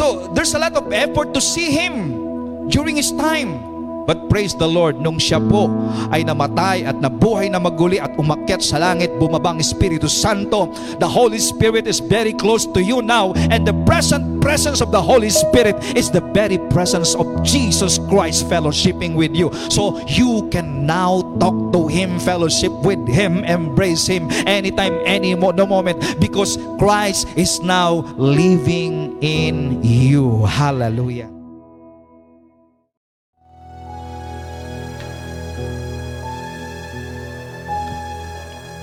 So, there's a lot of effort to see Him during His time. But praise the Lord, nung siya po ay namatay at nabuhay na maguli at umakyat sa langit, bumabang Espiritu Santo, the Holy Spirit is very close to you now and the present presence of the Holy Spirit is the very presence of Jesus Christ fellowshipping with you. So you can now talk to Him, fellowship with Him, embrace Him anytime, any mo- no moment because Christ is now living in you. Hallelujah.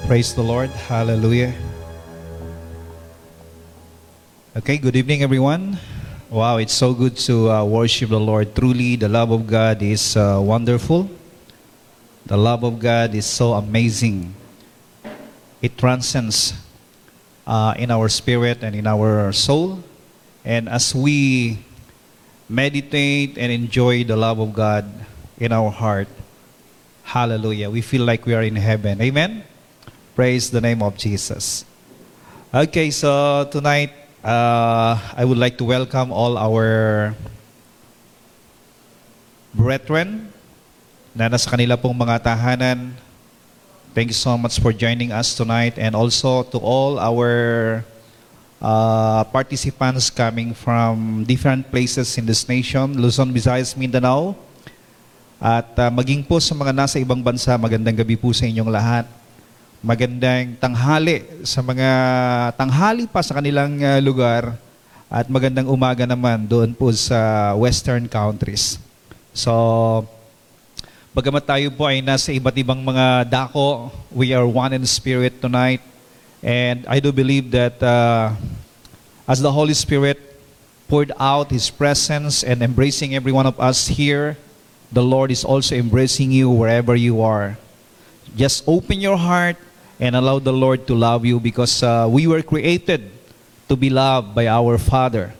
Praise the Lord. Hallelujah. Okay, good evening, everyone. Wow, it's so good to uh, worship the Lord. Truly, the love of God is uh, wonderful. The love of God is so amazing. It transcends uh, in our spirit and in our soul. And as we meditate and enjoy the love of God in our heart, hallelujah, we feel like we are in heaven. Amen? Praise the name of Jesus. Okay, so tonight uh, I would like to welcome all our brethren na nasa kanila pong mga tahanan. Thank you so much for joining us tonight and also to all our uh, participants coming from different places in this nation, Luzon, Visayas, Mindanao. At uh, maging po sa mga nasa ibang bansa, magandang gabi po sa inyong lahat magandang tanghali sa mga tanghali pa sa kanilang uh, lugar at magandang umaga naman doon po sa western countries. So, bagamat tayo po ay nasa iba't ibang mga dako, we are one in spirit tonight. And I do believe that uh, as the Holy Spirit poured out His presence and embracing every one of us here, the Lord is also embracing you wherever you are. Just open your heart and allow the Lord to love you because uh, we were created to be loved by our Father.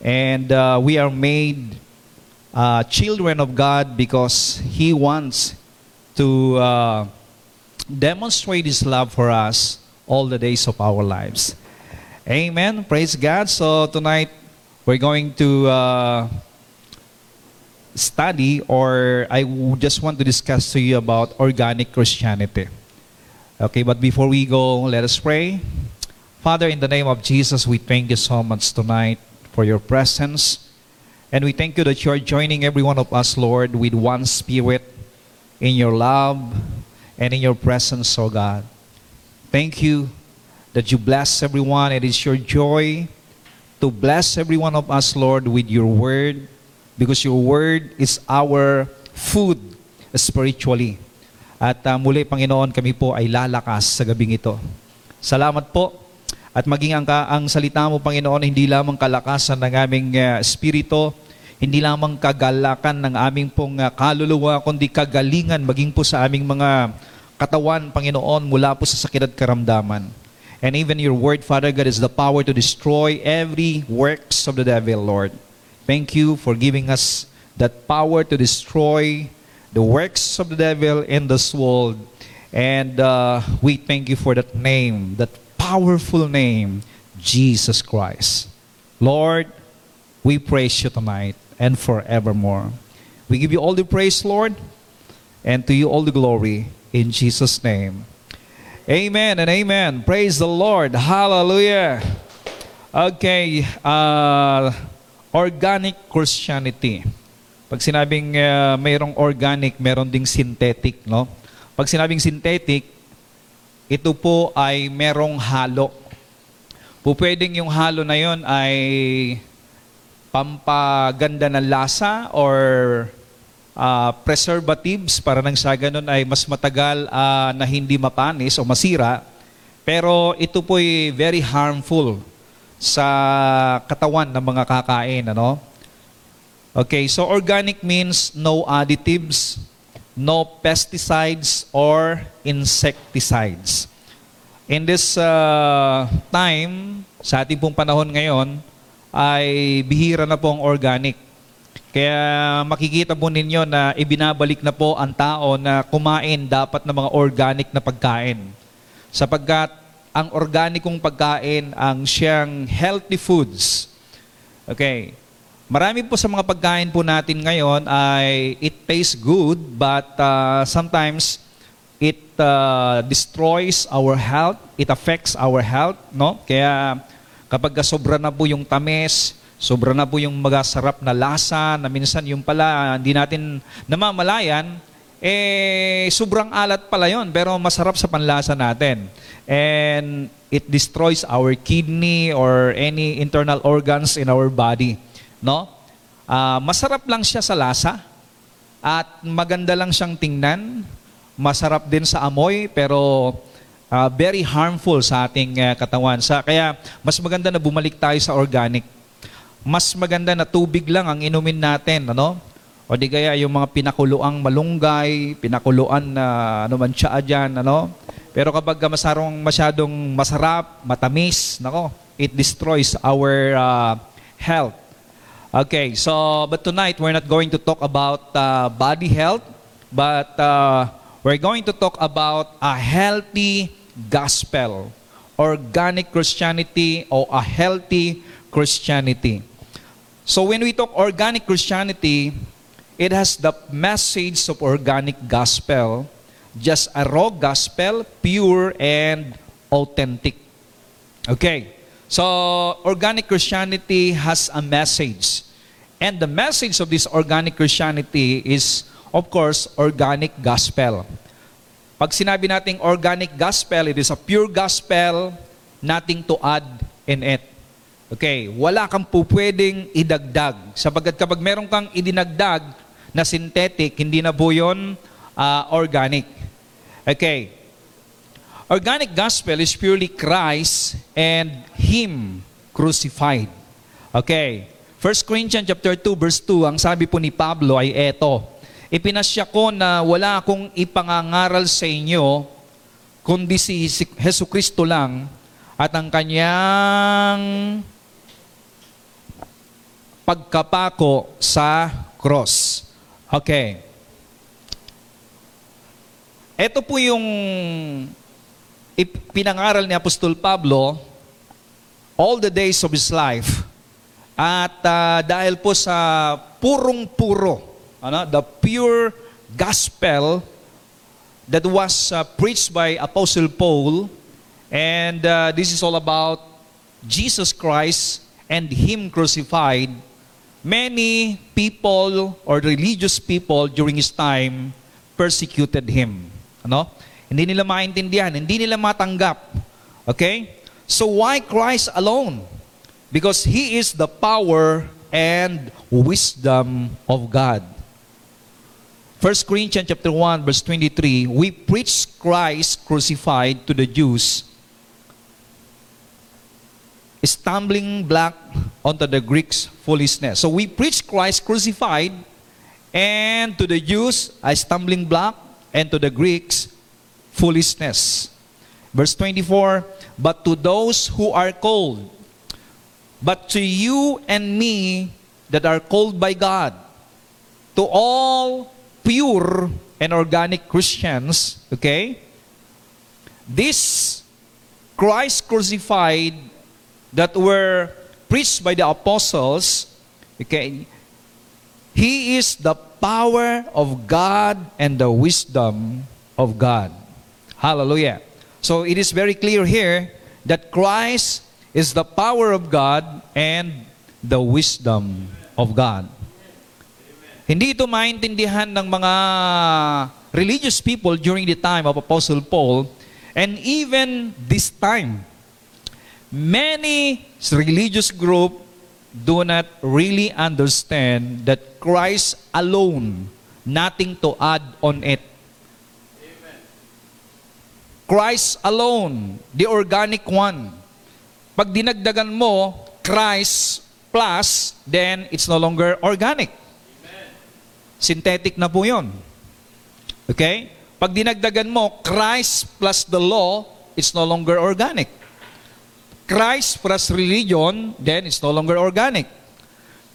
And uh, we are made uh, children of God because He wants to uh, demonstrate His love for us all the days of our lives. Amen. Praise God. So tonight we're going to uh, study, or I just want to discuss to you about organic Christianity. Okay, but before we go, let us pray. Father, in the name of Jesus, we thank you so much tonight for your presence. And we thank you that you are joining every one of us, Lord, with one spirit in your love and in your presence, oh God. Thank you that you bless everyone. It is your joy to bless every one of us, Lord, with your word, because your word is our food spiritually. At uh, muli, Panginoon, kami po ay lalakas sa gabing ito. Salamat po. At maging ang, ang salita mo, Panginoon, hindi lamang kalakasan ng aming uh, hindi lamang kagalakan ng aming pong uh, kaluluwa, kundi kagalingan maging po sa aming mga katawan, Panginoon, mula po sa sakit at karamdaman. And even your word, Father God, is the power to destroy every works of the devil, Lord. Thank you for giving us that power to destroy the works of the devil in this world. And uh, we thank you for that name, that powerful name, Jesus Christ. Lord, we praise you tonight and forevermore. We give you all the praise, Lord, and to you all the glory in Jesus' name. Amen and amen. Praise the Lord. Hallelujah. Okay, uh, organic Christianity. Pag sinabing uh, mayroong organic, meron ding synthetic, no? Pag sinabing synthetic, ito po ay merong halo. Po pwedeng yung halo na yon ay pampaganda ng lasa or uh, preservatives para nang sa ganun ay mas matagal uh, na hindi mapanis o masira. Pero ito po ay very harmful sa katawan ng mga kakain, ano? Okay, so organic means no additives, no pesticides or insecticides. In this uh, time, sa ating pong panahon ngayon, ay bihira na po ang organic. Kaya makikita po ninyo na ibinabalik na po ang tao na kumain dapat ng mga organic na pagkain. Sapagkat ang organikong pagkain ang siyang healthy foods Okay. Marami po sa mga pagkain po natin ngayon ay it tastes good but uh, sometimes it uh, destroys our health, it affects our health, no? Kaya kapag ka sobra na po yung tamis, sobra na po yung magasarap na lasa, na minsan yung pala hindi natin namamalayan, eh sobrang alat pala yon pero masarap sa panlasa natin. And it destroys our kidney or any internal organs in our body, no? Ah, masarap lang siya sa lasa at maganda lang siyang tingnan, masarap din sa amoy pero ah, very harmful sa ating ah, katawan. Sa kaya mas maganda na bumalik tayo sa organic. Mas maganda na tubig lang ang inumin natin, ano? O di kaya yung mga pinakuluang malunggay, pinakuluan na ano man siya dyan, ano? Pero kapag ka masarong masyadong masarap, matamis, nako, it destroys our ah, health. Okay, so but tonight we're not going to talk about uh, body health, but uh, we're going to talk about a healthy gospel, organic Christianity, or a healthy Christianity. So when we talk organic Christianity, it has the message of organic gospel, just a raw gospel, pure and authentic. Okay. So, organic Christianity has a message. And the message of this organic Christianity is, of course, organic gospel. Pag sinabi nating organic gospel, it is a pure gospel, nothing to add in it. Okay, wala kang po pwedeng idagdag. Sapagkat kapag meron kang idinagdag na synthetic, hindi na po yun ah, organic. Okay, Organic gospel is purely Christ and Him crucified. Okay. 1 Corinthians chapter 2 verse 2, ang sabi po ni Pablo ay eto, Ipinasya ko na wala akong ipangangaral sa inyo, kundi si Hesu Kristo lang at ang kanyang pagkapako sa cross. Okay. Ito po yung pinangaral ni Apostol Pablo all the days of his life. At ah, dahil po sa purong-puro, ano, the pure gospel that was ah, preached by Apostle Paul, and ah, this is all about Jesus Christ and Him crucified, many people or religious people during his time persecuted him. Ano? Hindi nila maintindihan, hindi nila matanggap. Okay? So why Christ alone? Because He is the power and wisdom of God. 1 Corinthians chapter 1 verse 23, we preach Christ crucified to the Jews, stumbling block onto the Greeks' foolishness. So we preach Christ crucified, and to the Jews a stumbling block, and to the Greeks foolishness. Verse 24, but to those who are called, but to you and me that are called by God, to all pure and organic Christians, okay? This Christ crucified that were preached by the apostles, okay? He is the power of God and the wisdom of God. Hallelujah. So it is very clear here that Christ is the power of God and the wisdom of God. Hindi ito maintindihan ng mga religious people during the time of Apostle Paul and even this time. Many religious group do not really understand that Christ alone, nothing to add on it. Christ alone, the organic one. Pag dinagdagan mo Christ plus, then it's no longer organic. Synthetic na po yun. Okay? Pag dinagdagan mo Christ plus the law, it's no longer organic. Christ plus religion, then it's no longer organic.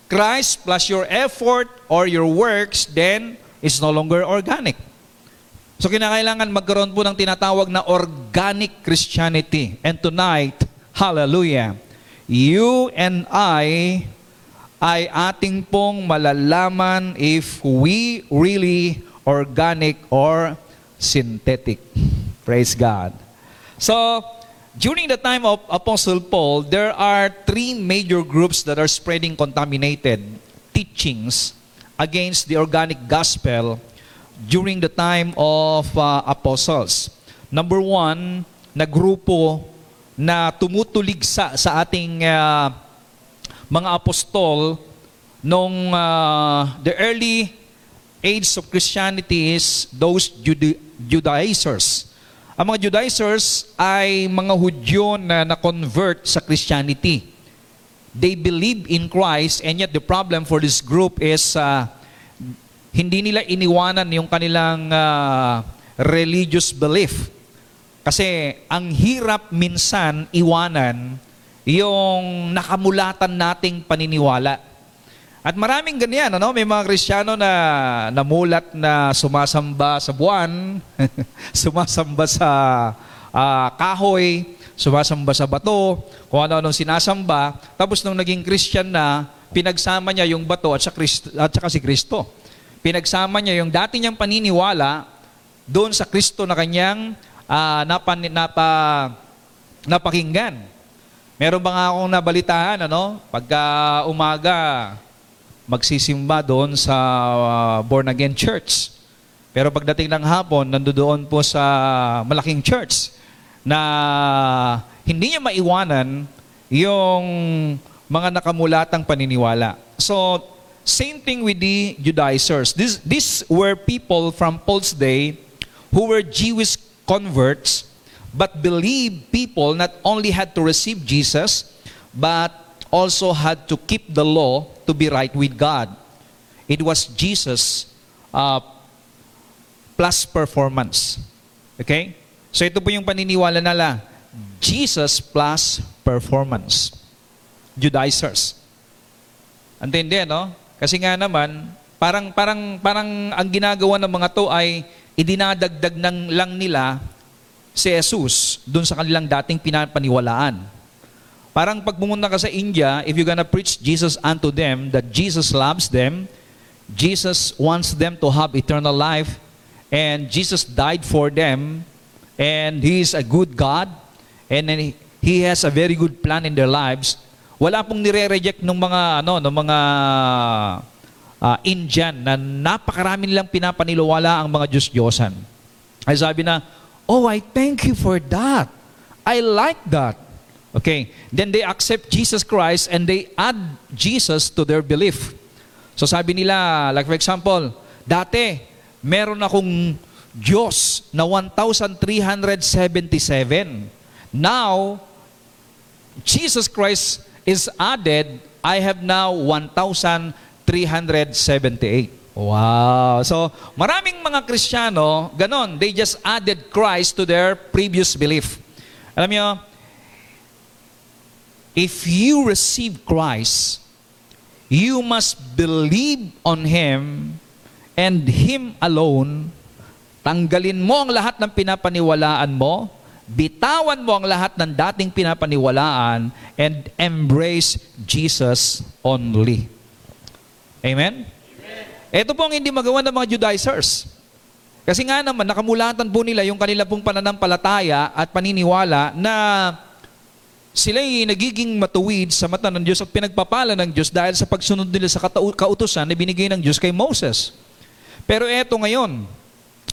Christ plus your effort or your works, then it's no longer organic. So kinakailangan magkaroon po ng tinatawag na organic Christianity. And tonight, hallelujah, you and I ay ating pong malalaman if we really organic or synthetic. Praise God. So, during the time of Apostle Paul, there are three major groups that are spreading contaminated teachings against the organic gospel during the time of uh, apostles. Number one, na grupo na tumutuligsa sa ating uh, mga apostol nung uh, the early age of Christianity is those Juda- Judaizers. Ang mga Judaizers ay mga Hudyo na na-convert sa Christianity. They believe in Christ and yet the problem for this group is uh, hindi nila iniwanan yung kanilang uh, religious belief. Kasi ang hirap minsan iwanan yung nakamulatan nating paniniwala. At maraming ganyan, ano? May mga Kristiyano na namulat na sumasamba sa buwan, sumasamba sa ah, kahoy, sumasamba sa bato, kung ano-anong sinasamba. Tapos nung naging Christian na, pinagsama niya yung bato at, sa Kristo, at saka si Kristo. Pinagsama niya yung dati niyang paniniwala doon sa Kristo na kanyang ah, napan, napa, napakinggan. Meron ba nga akong nabalitaan, ano? Pagka umaga, magsisimba doon sa uh, born again church. Pero pagdating ng hapon, nandoon po sa malaking church na hindi niya maiwanan yung mga nakamulatang paniniwala. So, same thing with the Judaizers. This, these were people from Paul's day who were Jewish converts but believed people not only had to receive Jesus, but also had to keep the law to be right with God. It was Jesus uh, plus performance. Okay? So ito po yung paniniwala nila. Jesus plus performance. Judaizers. Antindi, no? Kasi nga naman, parang parang parang ang ginagawa ng mga to ay idinadagdag ng lang nila si Jesus dun sa kanilang dating pinapaniwalaan. Parang pag pumunta ka sa India, if you're gonna preach Jesus unto them, that Jesus loves them, Jesus wants them to have eternal life, and Jesus died for them, and He is a good God, and He has a very good plan in their lives, wala pong nire-reject ng mga, ano, ng mga ah, Indian na napakarami nilang pinapaniwala ang mga Diyos-Diyosan. Ay sabi na, oh, I thank you for that. I like that. Okay. Then they accept Jesus Christ and they add Jesus to their belief. So sabi nila, like for example, dati, meron akong Diyos na 1,377. Now, Jesus Christ is added, I have now 1,378. Wow. So, maraming mga Kristiyano, ganon, they just added Christ to their previous belief. Alam niyo, if you receive Christ, you must believe on Him and Him alone. Tanggalin mo ang lahat ng pinapaniwalaan mo, bitawan mo ang lahat ng dating pinapaniwalaan, and embrace Jesus only. Amen? Ito po ang hindi magawa ng mga Judaizers. Kasi nga naman, nakamulatan po nila yung kanila pong pananampalataya at paniniwala na sila'y nagiging matuwid sa mata ng Diyos at pinagpapala ng Diyos dahil sa pagsunod nila sa kautusan na binigay ng Diyos kay Moses. Pero eto ngayon,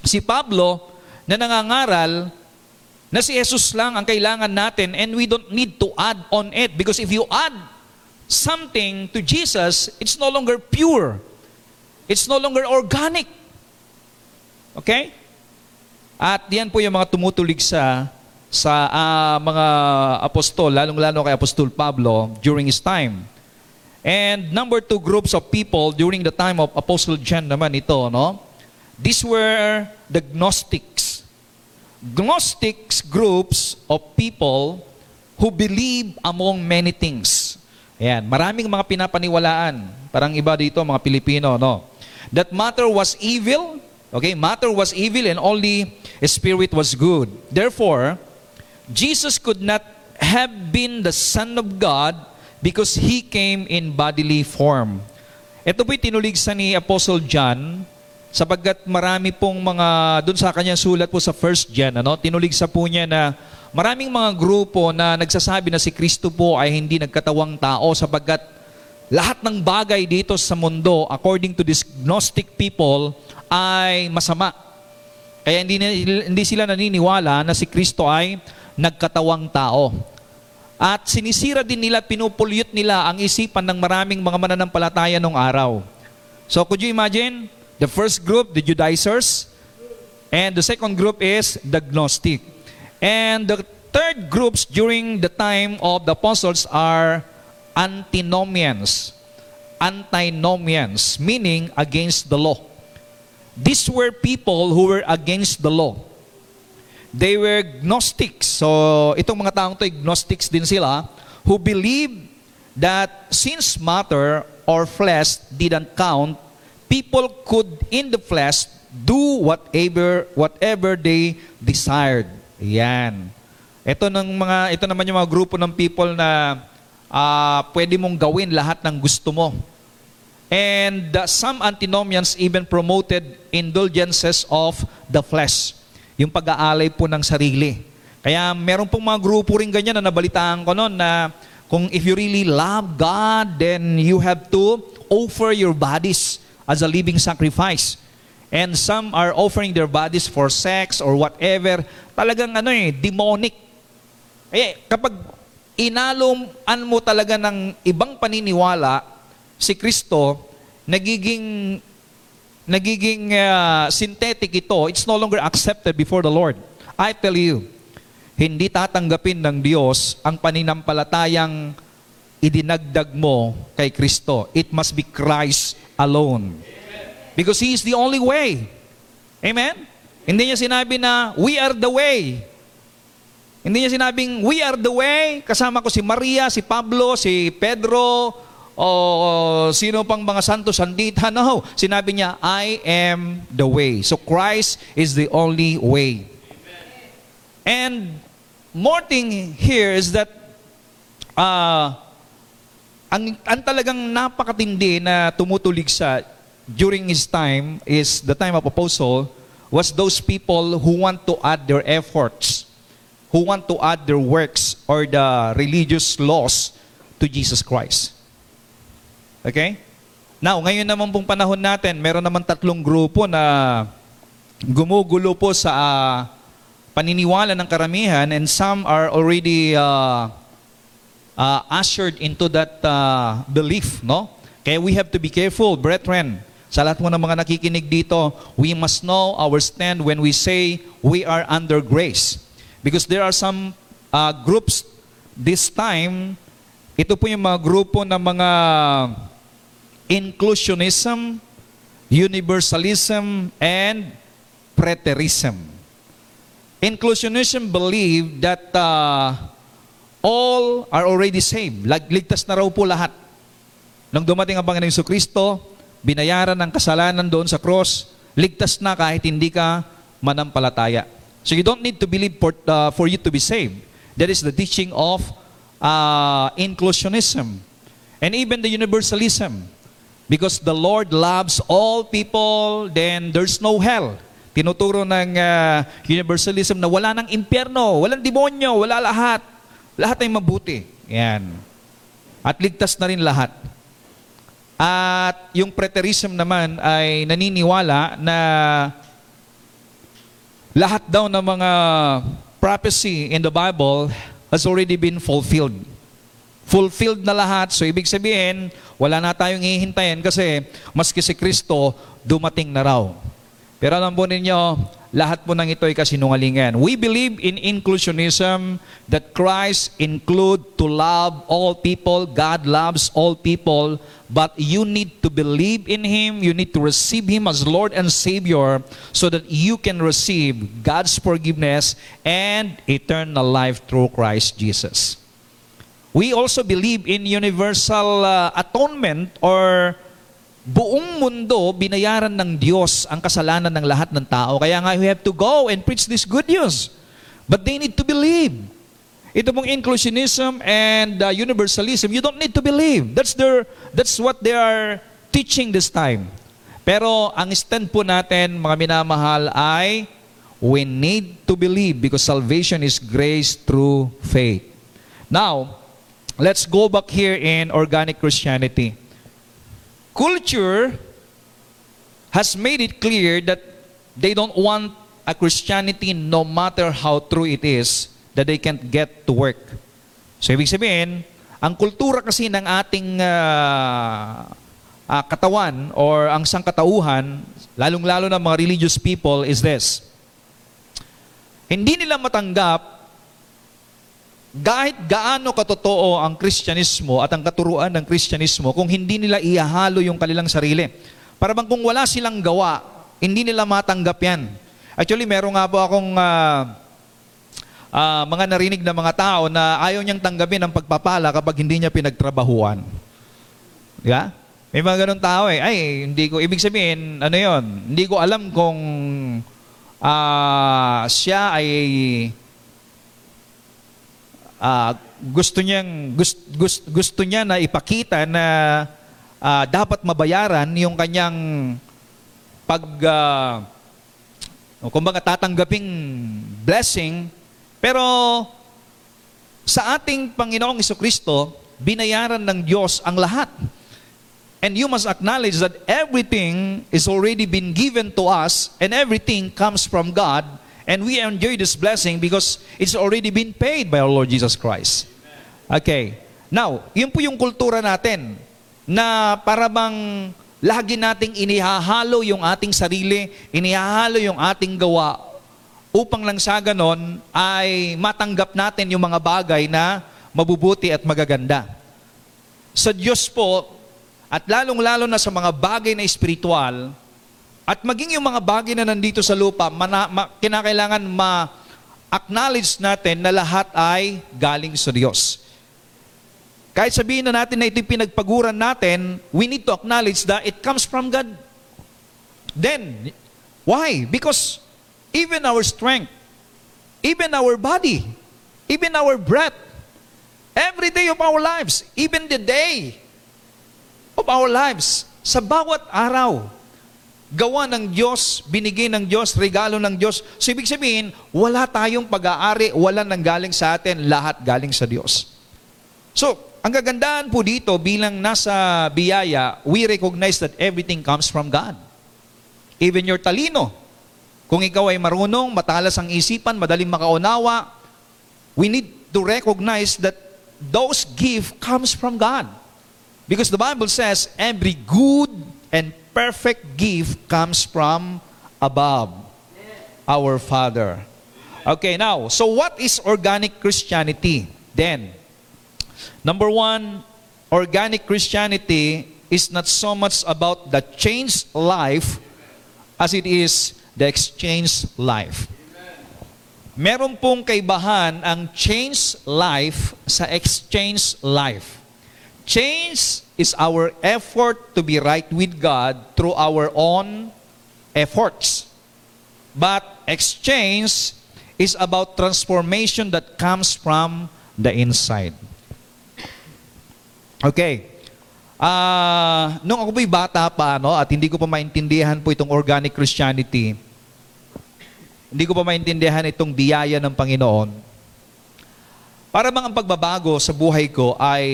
si Pablo na nangangaral na si Jesus lang ang kailangan natin and we don't need to add on it because if you add something to Jesus, it's no longer pure. It's no longer organic. Okay? At yan po yung mga tumutulig sa sa ah, mga apostol, lalong-lalo kay Apostol Pablo during his time. And number two groups of people during the time of Apostle John naman ito, no? These were the Gnostics. Gnostics groups of people who believe among many things. Ayan, maraming mga pinapaniwalaan. Parang iba dito, mga Pilipino, no? That matter was evil, okay? Matter was evil and only spirit was good. Therefore, Jesus could not have been the Son of God because He came in bodily form. Ito po'y tinuligsa ni Apostle John sapagkat marami pong mga, dun sa kanyang sulat po sa first John, ano, tinuligsa po niya na maraming mga grupo na nagsasabi na si Kristo po ay hindi nagkatawang tao sapagkat lahat ng bagay dito sa mundo, according to these Gnostic people, ay masama. Kaya hindi, hindi sila naniniwala na si Kristo ay nagkatawang tao. At sinisira din nila, pinupulyot nila ang isipan ng maraming mga mananampalataya nung araw. So could you imagine? The first group, the Judaizers, and the second group is the Gnostic. And the third groups during the time of the apostles are antinomians. Antinomians, meaning against the law. These were people who were against the law. They were Gnostics. So, itong mga taong to, Gnostics din sila, who believed that since matter or flesh didn't count, people could in the flesh do whatever whatever they desired. Yan. Ito ng mga ito naman yung mga grupo ng people na ah, pwede mong gawin lahat ng gusto mo. And uh, some antinomians even promoted indulgences of the flesh. Yung pag-aalay po ng sarili. Kaya meron pong mga grupo rin ganyan na nabalitaan ko noon na kung if you really love God, then you have to offer your bodies as a living sacrifice. And some are offering their bodies for sex or whatever. Talagang ano eh, demonic. Eh, kapag inaloan mo talaga ng ibang paniniwala, si Kristo, nagiging nagiging ah, synthetic ito. It's no longer accepted before the Lord. I tell you, hindi tatanggapin ng Diyos ang paninampalatayang idinagdag mo kay Kristo. It must be Christ alone. Because He is the only way. Amen? Hindi niya sinabi na, we are the way. Hindi niya sinabing, we are the way. Kasama ko si Maria, si Pablo, si Pedro, o sino pang mga santo sandita. No. Sinabi niya, I am the way. So Christ is the only way. And more thing here is that uh, ang, ang talagang napakatindi na tumutulig sa during his time is the time of apostle was those people who want to add their efforts, who want to add their works or the religious laws to Jesus Christ. Okay? Now, ngayon naman pong panahon natin, meron naman tatlong grupo na gumugulo po sa ah, paniniwala ng karamihan and some are already uh, uh, ushered into that uh, belief, no? Kaya we have to be careful, brethren. Sa lahat mo ng mga nakikinig dito, we must know our stand when we say we are under grace. Because there are some uh, groups this time, ito po yung mga grupo ng mga inclusionism, universalism, and preterism. Inclusionism believe that uh, all are already saved. Ligtas na raw po lahat. Nung dumating ang Panginoon Yesu Kristo, binayaran ng kasalanan doon sa cross, ligtas na kahit hindi ka manampalataya. So you don't need to believe for, uh, for you to be saved. That is the teaching of uh, inclusionism. And even the universalism. Because the Lord loves all people, then there's no hell. Tinuturo ng uh, universalism na wala ng impyerno, walang demonyo, wala lahat. Lahat ay mabuti. Yan. At ligtas na rin lahat. At yung preterism naman ay naniniwala na lahat daw ng mga prophecy in the Bible has already been fulfilled. Fulfilled na lahat. So ibig sabihin, wala na tayong hihintayin kasi maski si Kristo dumating na raw. Pero alam po ninyo, lahat po ng ito ay kasinungalingan. We believe in inclusionism that Christ include to love all people. God loves all people. But you need to believe in Him. You need to receive Him as Lord and Savior so that you can receive God's forgiveness and eternal life through Christ Jesus. We also believe in universal uh, atonement or buong mundo binayaran ng Diyos ang kasalanan ng lahat ng tao. Kaya nga we have to go and preach this good news. But they need to believe. Ito pong inclusionism and uh, universalism, you don't need to believe. That's their that's what they are teaching this time. Pero ang stand po natin, mga minamahal, ay we need to believe because salvation is grace through faith. Now, let's go back here in organic Christianity. Culture has made it clear that they don't want a Christianity no matter how true it is that they can't get to work. So ibig sabihin, ang kultura kasi ng ating ah, ah, katawan or ang sangkatauhan, lalong-lalo na mga religious people is this. Hindi nila matanggap kahit gaano katotoo ang Kristyanismo at ang katuruan ng Kristyanismo kung hindi nila ihahalo yung kanilang sarili. Para bang kung wala silang gawa, hindi nila matanggap yan. Actually, meron nga po akong ah, ah, mga narinig na mga tao na ayaw niyang tanggapin ang pagpapala kapag hindi niya pinagtrabahuan. Ba? May mga ganun tao eh. Ay, hindi ko, ibig sabihin, ano yon? Hindi ko alam kung ah, siya ay ah, gusto niyang gusto, gusto, gusto niya na ipakita na ah, dapat mabayaran yung kanyang pag o kumbaga tatanggaping blessing pero sa ating Panginoong Kristo binayaran ng Diyos ang lahat. And you must acknowledge that everything is already been given to us and everything comes from God and we enjoy this blessing because it's already been paid by our Lord Jesus Christ. Okay. Now, yun po yung kultura natin na para bang lagi nating inihahalo yung ating sarili, inihahalo yung ating gawa upang lang sa ganon ay matanggap natin yung mga bagay na mabubuti at magaganda. Sa Diyos po, at lalong-lalo na sa mga bagay na espiritual, at maging yung mga bagay na nandito sa lupa, mana, ma, kinakailangan ma-acknowledge natin na lahat ay galing sa Diyos. Kahit sabihin na natin na ito'y pinagpaguran natin, we need to acknowledge that it comes from God. Then, why? Because even our strength, even our body, even our breath, every day of our lives, even the day of our lives, sa bawat araw, gawa ng Diyos, binigay ng Diyos, regalo ng Diyos. So ibig sabihin, wala tayong pag-aari, wala nang galing sa atin, lahat galing sa Diyos. So, ang kagandahan po dito bilang nasa biyaya, we recognize that everything comes from God. Even your talino. Kung ikaw ay marunong, matalas ang isipan, madaling makaunawa, we need to recognize that those gift comes from God. Because the Bible says every good and perfect gift comes from above our Father. Okay, now, so what is organic Christianity then? Number one, organic Christianity is not so much about the changed life as it is the exchanged life. Meron pong kaibahan ang changed life sa exchanged life. Change is our effort to be right with God through our own efforts. But exchange is about transformation that comes from the inside. Okay. Ah, nung ako po'y bata pa no at hindi ko pa maintindihan po itong organic Christianity. Hindi ko pa maintindihan itong biyaya ng Panginoon. Para ang pagbabago sa buhay ko ay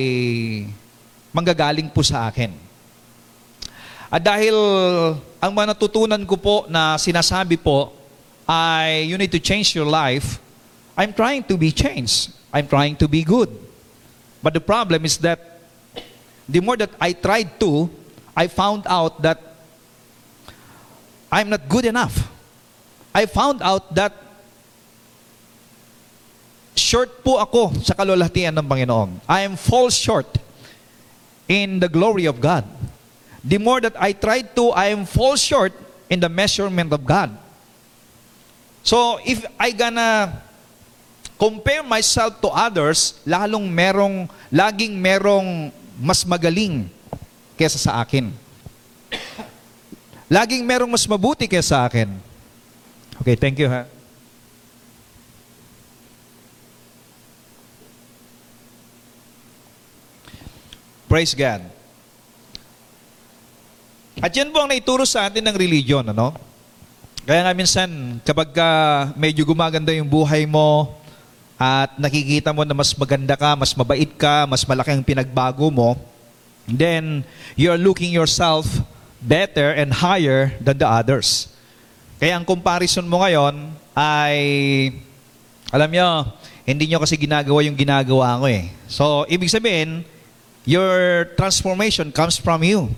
manggagaling po sa akin. At dahil ang mga natutunan ko po na sinasabi po ay you need to change your life, I'm trying to be changed. I'm trying to be good. But the problem is that the more that I tried to, I found out that I'm not good enough. I found out that short po ako sa kalulahatian ng Panginoon. I am fall short in the glory of God. The more that I tried to, I am fall short in the measurement of God. So, if I gonna compare myself to others, lalong merong, laging merong mas magaling kesa sa akin. Laging merong mas mabuti kesa sa akin. Okay, thank you ha. Praise God. At yan po ang naituro sa atin ng religion, ano? Kaya nga minsan, kapag ka medyo gumaganda yung buhay mo, at nakikita mo na mas maganda ka, mas mabait ka, mas malaki ang pinagbago mo, then you're looking yourself better and higher than the others. Kaya ang comparison mo ngayon ay, alam nyo, hindi nyo kasi ginagawa yung ginagawa ko eh. So, ibig sabihin, your transformation comes from you.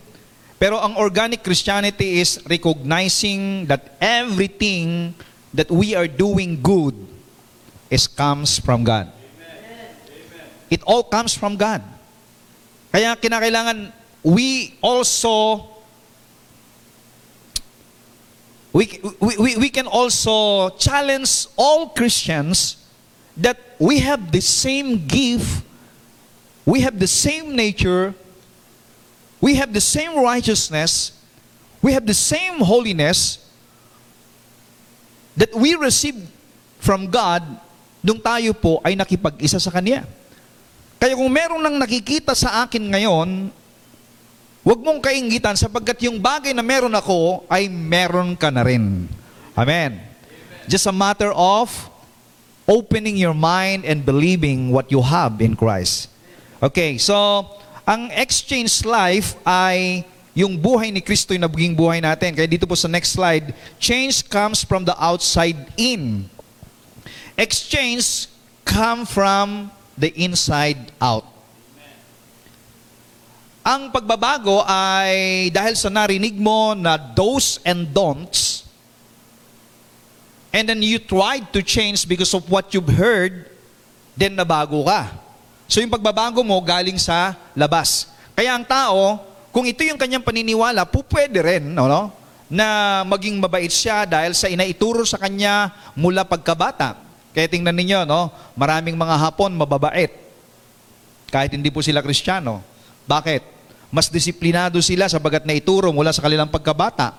Pero ang organic Christianity is recognizing that everything that we are doing good is comes from God. It all comes from God. Kaya kinakailangan we also we, we, we, we can also challenge all Christians that we have the same gift, we have the same nature, we have the same righteousness, we have the same holiness that we receive from God nung tayo po ay nakipag-isa sa Kanya. Kaya kung meron nang nakikita sa akin ngayon, huwag mong kaingitan sapagkat yung bagay na meron ako ay meron ka na rin. Amen. Just a matter of opening your mind and believing what you have in Christ. Okay, so ang exchange life ay yung buhay ni Kristo yung nabiging buhay natin. Kaya dito po sa next slide, change comes from the outside in. Exchange come from the inside out. Ang pagbabago ay dahil sa narinig mo na do's and don'ts, and then you tried to change because of what you've heard, then nabago ka. So yung pagbabago mo galing sa labas. Kaya ang tao, kung ito yung kanyang paniniwala, po pwede rin, no, no? na maging mabait siya dahil sa inaituro sa kanya mula pagkabata. Kaya tingnan ninyo, no? maraming mga Hapon mababait. Kahit hindi po sila Kristiyano. Bakit? Mas disiplinado sila sabagat naituro mula sa kanilang pagkabata.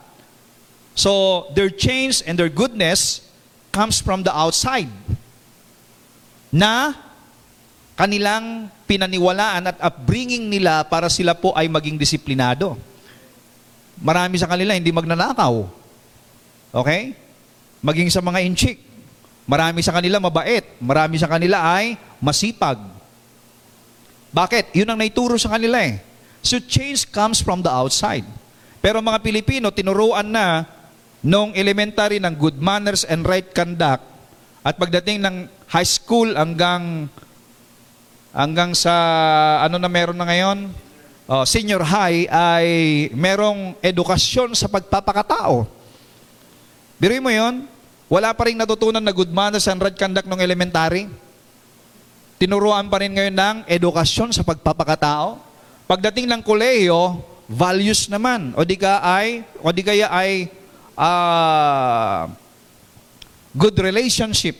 So, their change and their goodness comes from the outside. Na kanilang pinaniwalaan at upbringing nila para sila po ay maging disiplinado. Marami sa kanila hindi magnanakaw. Okay? Maging sa mga inchik. Marami sa kanila mabait. Marami sa kanila ay masipag. Bakit? Yun ang naituro sa kanila eh. So change comes from the outside. Pero mga Pilipino, tinuruan na nung elementary ng good manners and right conduct at pagdating ng high school hanggang hanggang sa ano na meron na ngayon, oh, senior high ay merong edukasyon sa pagpapakatao. Biruin mo yon, wala pa rin natutunan na good manners and right conduct ng elementary. Tinuruan pa rin ngayon ng edukasyon sa pagpapakatao. Pagdating ng kolehiyo, values naman. O di ka ay, o di kaya ay ah, good relationship.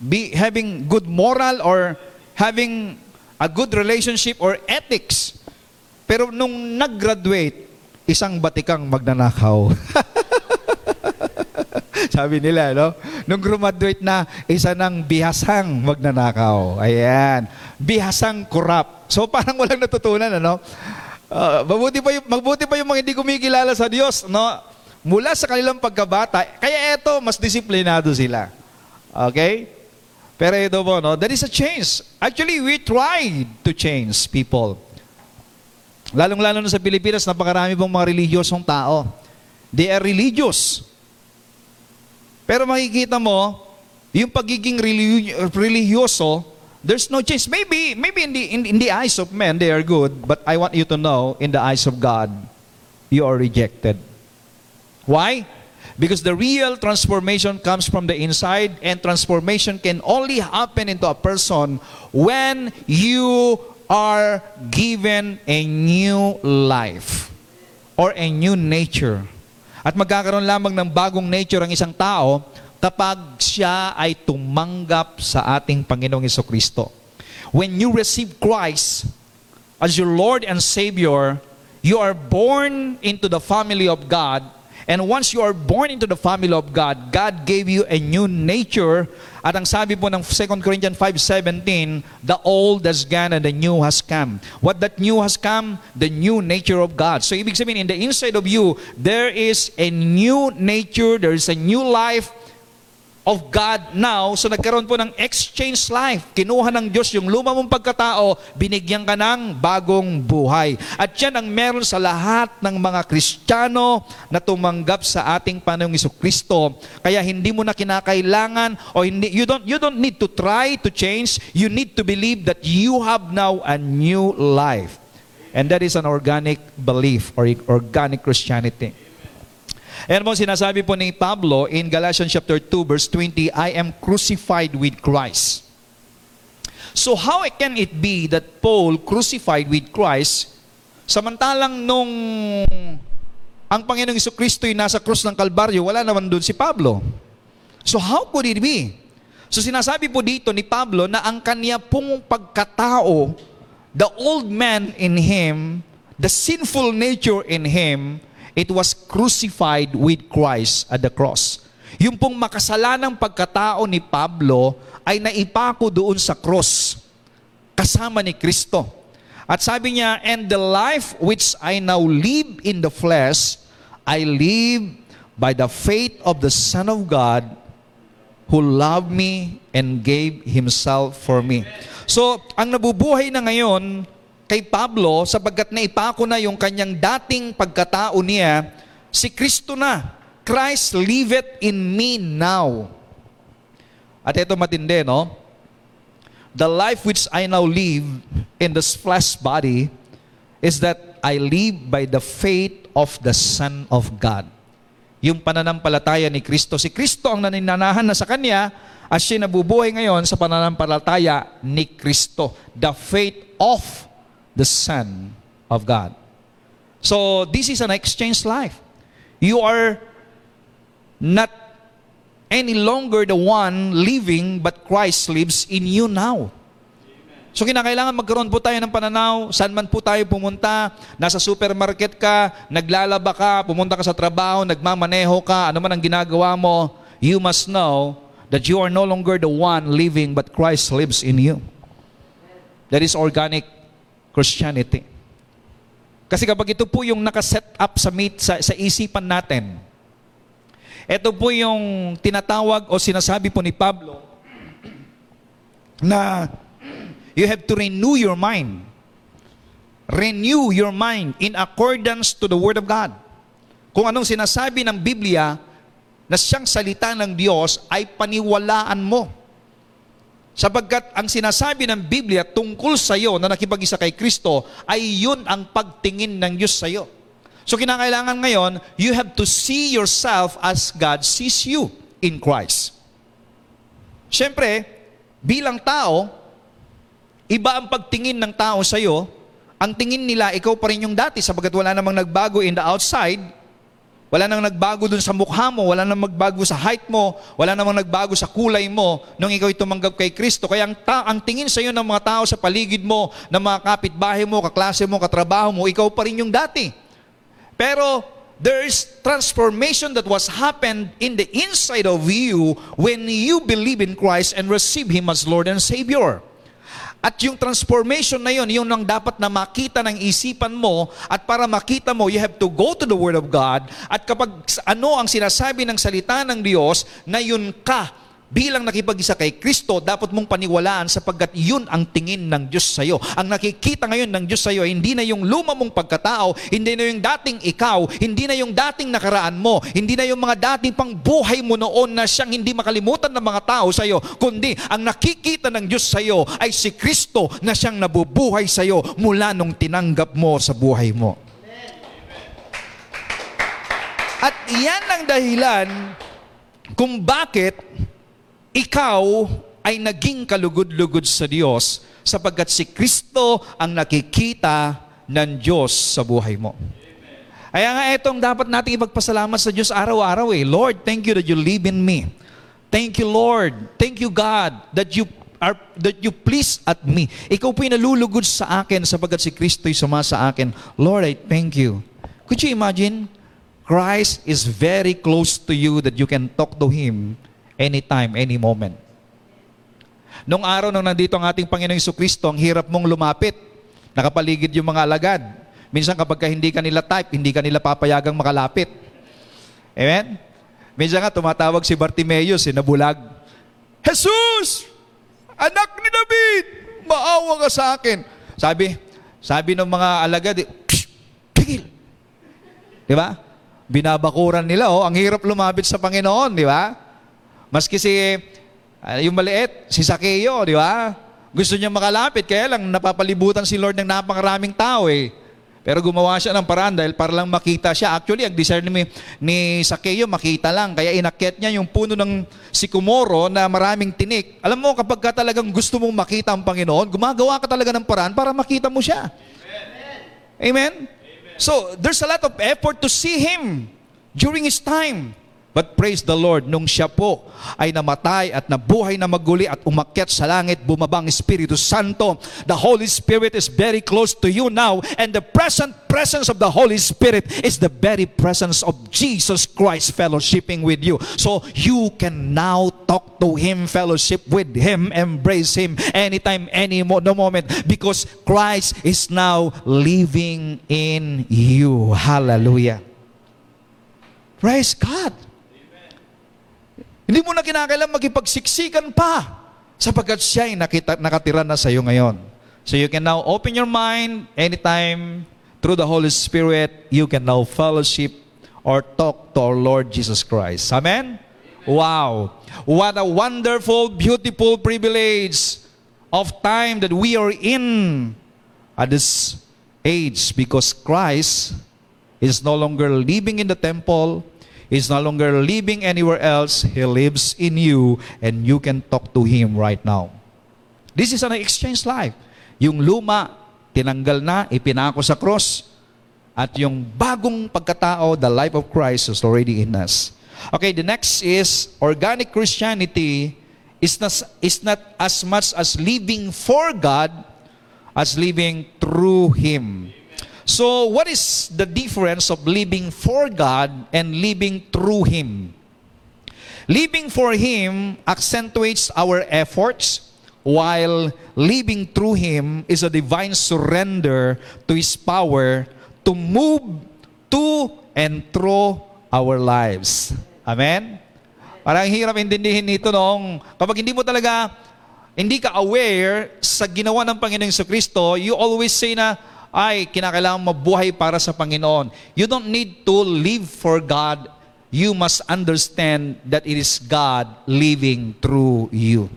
Be, having good moral or having a good relationship or ethics. Pero nung nag-graduate, isang batikang magnanakaw. Sabi nila, no? Nung graduate na, isa ng bihasang magnanakaw. Ayan. Bihasang kurap. So parang walang natutunan, ano? Uh, mabuti pa yung, mabuti pa yung mga hindi kumikilala sa Diyos, no? Mula sa kanilang pagkabata, kaya eto, mas disiplinado sila. Okay? Pero ito po, no? There is a change. Actually, we tried to change people. Lalong-lalo na sa Pilipinas, napakarami pong mga religiosong tao. They are religious. Pero makikita mo, yung pagiging religyoso, there's no change. Maybe, maybe in the, in, in the eyes of men, they are good. But I want you to know, in the eyes of God, you are rejected. Why? Because the real transformation comes from the inside, and transformation can only happen into a person when you are given a new life or a new nature. At magkakaroon lamang ng bagong nature ang isang tao kapag siya ay tumanggap sa ating Panginoong Heso Kristo. When you receive Christ as your Lord and Savior, you are born into the family of God. And once you are born into the family of God, God gave you a new nature At ang sabi po ng 2 Corinthians 5.17, the old has gone and the new has come. What that new has come? The new nature of God. So ibig sabihin, in the inside of you, there is a new nature, there is a new life, of God now. So nagkaroon po ng exchange life. Kinuha ng Diyos yung luma mong pagkatao, binigyan ka ng bagong buhay. At yan ang meron sa lahat ng mga Kristiyano na tumanggap sa ating Panginoong Iso Kristo. Kaya hindi mo na kinakailangan o hindi, you don't, you don't need to try to change. You need to believe that you have now a new life. And that is an organic belief or organic Christianity. Ayan po sinasabi po ni Pablo in Galatians chapter 2 verse 20, I am crucified with Christ. So how can it be that Paul crucified with Christ samantalang nung ang Panginoong Iso Kristo'y nasa krus ng Kalbaryo, wala naman doon si Pablo. So how could it be? So sinasabi po dito ni Pablo na ang kanya pong pagkatao, the old man in him, the sinful nature in him, it was crucified with Christ at the cross. Yung pong makasalanang pagkatao ni Pablo ay naipako doon sa cross kasama ni Kristo. At sabi niya, and the life which I now live in the flesh, I live by the faith of the Son of God who loved me and gave Himself for me. So, ang nabubuhay na ngayon kay Pablo, sapagkat naipako na yung kanyang dating pagkatao niya, si Kristo na. Christ liveth in me now. At ito matindi, no? The life which I now live in this flesh body is that I live by the faith of the Son of God. Yung pananampalataya ni Kristo. Si Kristo ang naninanahan na sa Kanya at siya nabubuhay ngayon sa pananampalataya ni Kristo. The faith of the Son of God. So, this is an exchange life. You are not any longer the one living, but Christ lives in you now. So kinakailangan magkaroon po tayo ng pananaw, saan man po tayo pumunta, nasa supermarket ka, naglalaba ka, pumunta ka sa trabaho, nagmamaneho ka, ano man ang ginagawa mo, you must know that you are no longer the one living, but Christ lives in you. That is organic Christianity. Kasi kapag ito po yung nakaset up sa, sa, sa isipan natin, ito po yung tinatawag o sinasabi po ni Pablo na you have to renew your mind. Renew your mind in accordance to the Word of God. Kung anong sinasabi ng Biblia na siyang salita ng Diyos ay paniwalaan mo. Sapagkat ang sinasabi ng Biblia tungkol sa iyo na nakipag-isa kay Kristo ay yun ang pagtingin ng Diyos sa iyo. So kinakailangan ngayon, you have to see yourself as God sees you in Christ. Siyempre, bilang tao, iba ang pagtingin ng tao sa iyo. Ang tingin nila, ikaw pa rin yung dati sapagkat wala namang nagbago in the outside. Wala nang nagbago dun sa mukha mo, wala nang magbago sa height mo, wala namang nagbago sa kulay mo nung ikaw tumanggap kay Kristo. Kaya ang, ta- ang tingin sa iyo ng mga tao sa paligid mo, ng mga kapitbahay mo, kaklase mo, katrabaho mo, ikaw pa rin yung dati. Pero there is transformation that was happened in the inside of you when you believe in Christ and receive Him as Lord and Savior. At yung transformation na yun, yun ang dapat na makita ng isipan mo. At para makita mo, you have to go to the Word of God. At kapag ano ang sinasabi ng salita ng Diyos na yun ka bilang nakipag-isa kay Kristo, dapat mong paniwalaan sapagkat yun ang tingin ng Diyos sa iyo. Ang nakikita ngayon ng Diyos sa iyo, hindi na yung luma mong pagkatao, hindi na yung dating ikaw, hindi na yung dating nakaraan mo, hindi na yung mga dating pang buhay mo noon na siyang hindi makalimutan ng mga tao sa iyo, kundi ang nakikita ng Diyos sa iyo ay si Kristo na siyang nabubuhay sa iyo mula nung tinanggap mo sa buhay mo. At iyan ang dahilan kung bakit ikaw ay naging kalugod-lugod sa Diyos sapagkat si Kristo ang nakikita ng Diyos sa buhay mo. Kaya nga itong dapat nating ipagpasalamat sa Diyos araw-araw eh. Lord, thank you that you live in me. Thank you, Lord. Thank you, God, that you are that you please at me. Ikaw po yung nalulugod sa akin sapagkat si Kristo'y suma sa akin. Lord, I thank you. Could you imagine? Christ is very close to you that you can talk to Him anytime, any moment. Nung araw nung nandito ang ating Panginoong Hesus Kristo, ang hirap mong lumapit. Nakapaligid yung mga alagad. Minsan kapag ka hindi ka nila type, hindi ka nila papayagang makalapit. Amen? Minsan nga tumatawag si Bartimeus, si nabulag. Jesus! Anak ni David! Maawa ka sa akin. Sabi, sabi ng mga alagad, "Psst! tigil! Di ba? Binabakuran nila, oh. Ang hirap lumapit sa Panginoon, di ba? Maski si, ah, yung maliit, si Sakeo, di ba? Gusto niya makalapit, kaya lang napapalibutan si Lord ng napangaraming tao eh. Pero gumawa siya ng paraan dahil para lang makita siya. Actually, ang desire ni, ni Sakeo, makita lang. Kaya inakyat niya yung puno ng sikumoro na maraming tinik. Alam mo, kapag ka talagang gusto mong makita ang Panginoon, gumagawa ka talaga ng paraan para makita mo siya. Amen? So, there's a lot of effort to see Him during His time. But praise the Lord, nung siya po ay namatay at nabuhay na maguli at umakyat sa langit, bumabang Espiritu Santo. The Holy Spirit is very close to you now and the present presence of the Holy Spirit is the very presence of Jesus Christ fellowshipping with you. So you can now talk to Him, fellowship with Him, embrace Him anytime, any mo- no moment because Christ is now living in you. Hallelujah. Praise God. Hindi mo na kinakailangan makipagsiksikan pa sapagkat siya ay nakita, nakatira na sa iyo ngayon. So you can now open your mind anytime through the Holy Spirit, you can now fellowship or talk to our Lord Jesus Christ. Amen? Wow. What a wonderful, beautiful privilege of time that we are in at this age because Christ is no longer living in the temple, is no longer living anywhere else. He lives in you and you can talk to Him right now. This is an exchange life. Yung luma, tinanggal na, ipinako sa cross. At yung bagong pagkatao, the life of Christ is already in us. Okay, the next is organic Christianity is not, is not as much as living for God as living through Him. So, what is the difference of living for God and living through Him? Living for Him accentuates our efforts, while living through Him is a divine surrender to His power to move to and through our lives. Amen? Parang hirap intindihin nito noong kapag hindi mo talaga hindi ka aware sa ginawa ng Panginoong Kristo, you always say na, ay, kinakailangan mabuhay para sa Panginoon. You don't need to live for God. You must understand that it is God living through you.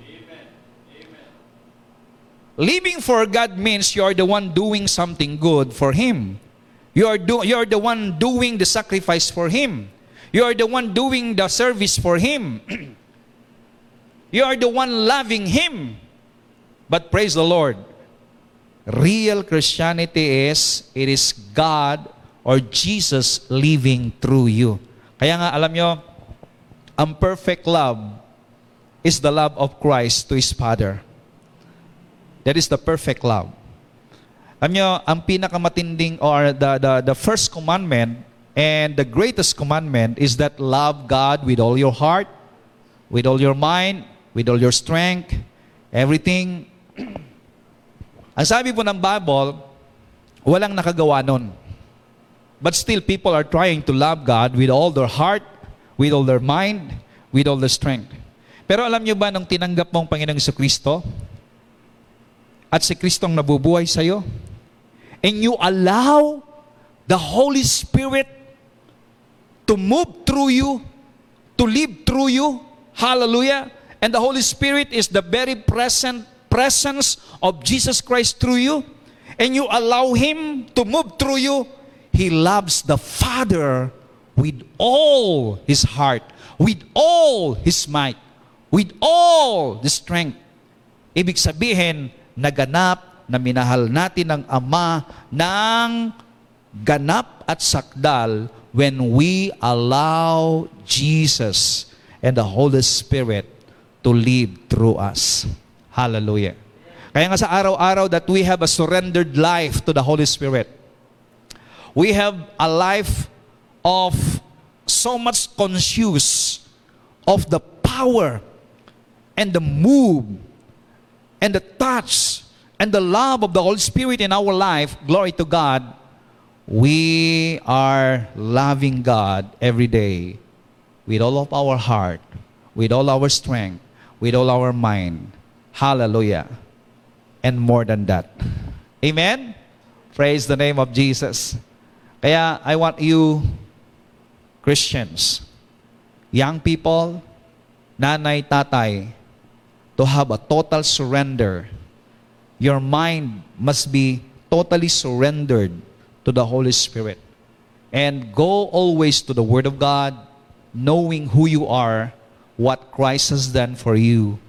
Living for God means you are the one doing something good for Him. You are, do, you are the one doing the sacrifice for Him. You are the one doing the service for Him. you are the one loving Him. But praise the Lord, real Christianity is, it is God or Jesus living through you. Kaya nga, alam nyo, ang perfect love is the love of Christ to His Father. That is the perfect love. Alam nyo, ang pinakamatinding or the, the, the first commandment and the greatest commandment is that love God with all your heart, with all your mind, with all your strength, everything. Ang sabi po ng Bible, walang nakagawa nun. But still, people are trying to love God with all their heart, with all their mind, with all their strength. Pero alam niyo ba nung tinanggap mo ang Panginoong Iso Kristo, at si Kristong nabubuhay sa iyo, and you allow the Holy Spirit to move through you, to live through you, hallelujah, and the Holy Spirit is the very present presence of Jesus Christ through you, and you allow Him to move through you, He loves the Father with all His heart, with all His might, with all the strength. Ibig sabihin, naganap na minahal natin ang Ama ng ganap at sakdal when we allow Jesus and the Holy Spirit to live through us. Hallelujah. Kaya nga sa araw-araw that we have a surrendered life to the Holy Spirit. We have a life of so much conscious of the power and the move and the touch and the love of the Holy Spirit in our life, glory to God, we are loving God every day with all of our heart, with all our strength, with all our mind. Hallelujah. And more than that. Amen? Praise the name of Jesus. Kaya I want you, Christians, young people, nanay, tatay, to have a total surrender. Your mind must be totally surrendered to the Holy Spirit. And go always to the Word of God, knowing who you are, what Christ has done for you,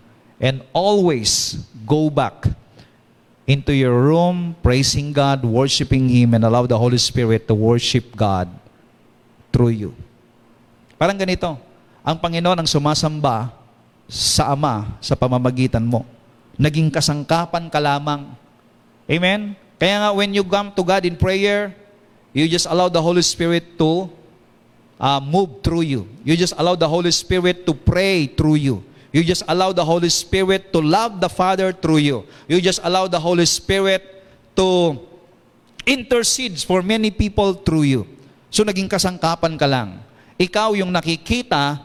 and always go back into your room, praising God, worshiping Him, and allow the Holy Spirit to worship God through you. Parang ganito, ang Panginoon ang sumasamba sa Ama sa pamamagitan mo. Naging kasangkapan ka lamang. Amen? Kaya nga, when you come to God in prayer, you just allow the Holy Spirit to uh, move through you. You just allow the Holy Spirit to pray through you. You just allow the Holy Spirit to love the Father through you. You just allow the Holy Spirit to intercede for many people through you. So naging kasangkapan ka lang. Ikaw yung nakikita,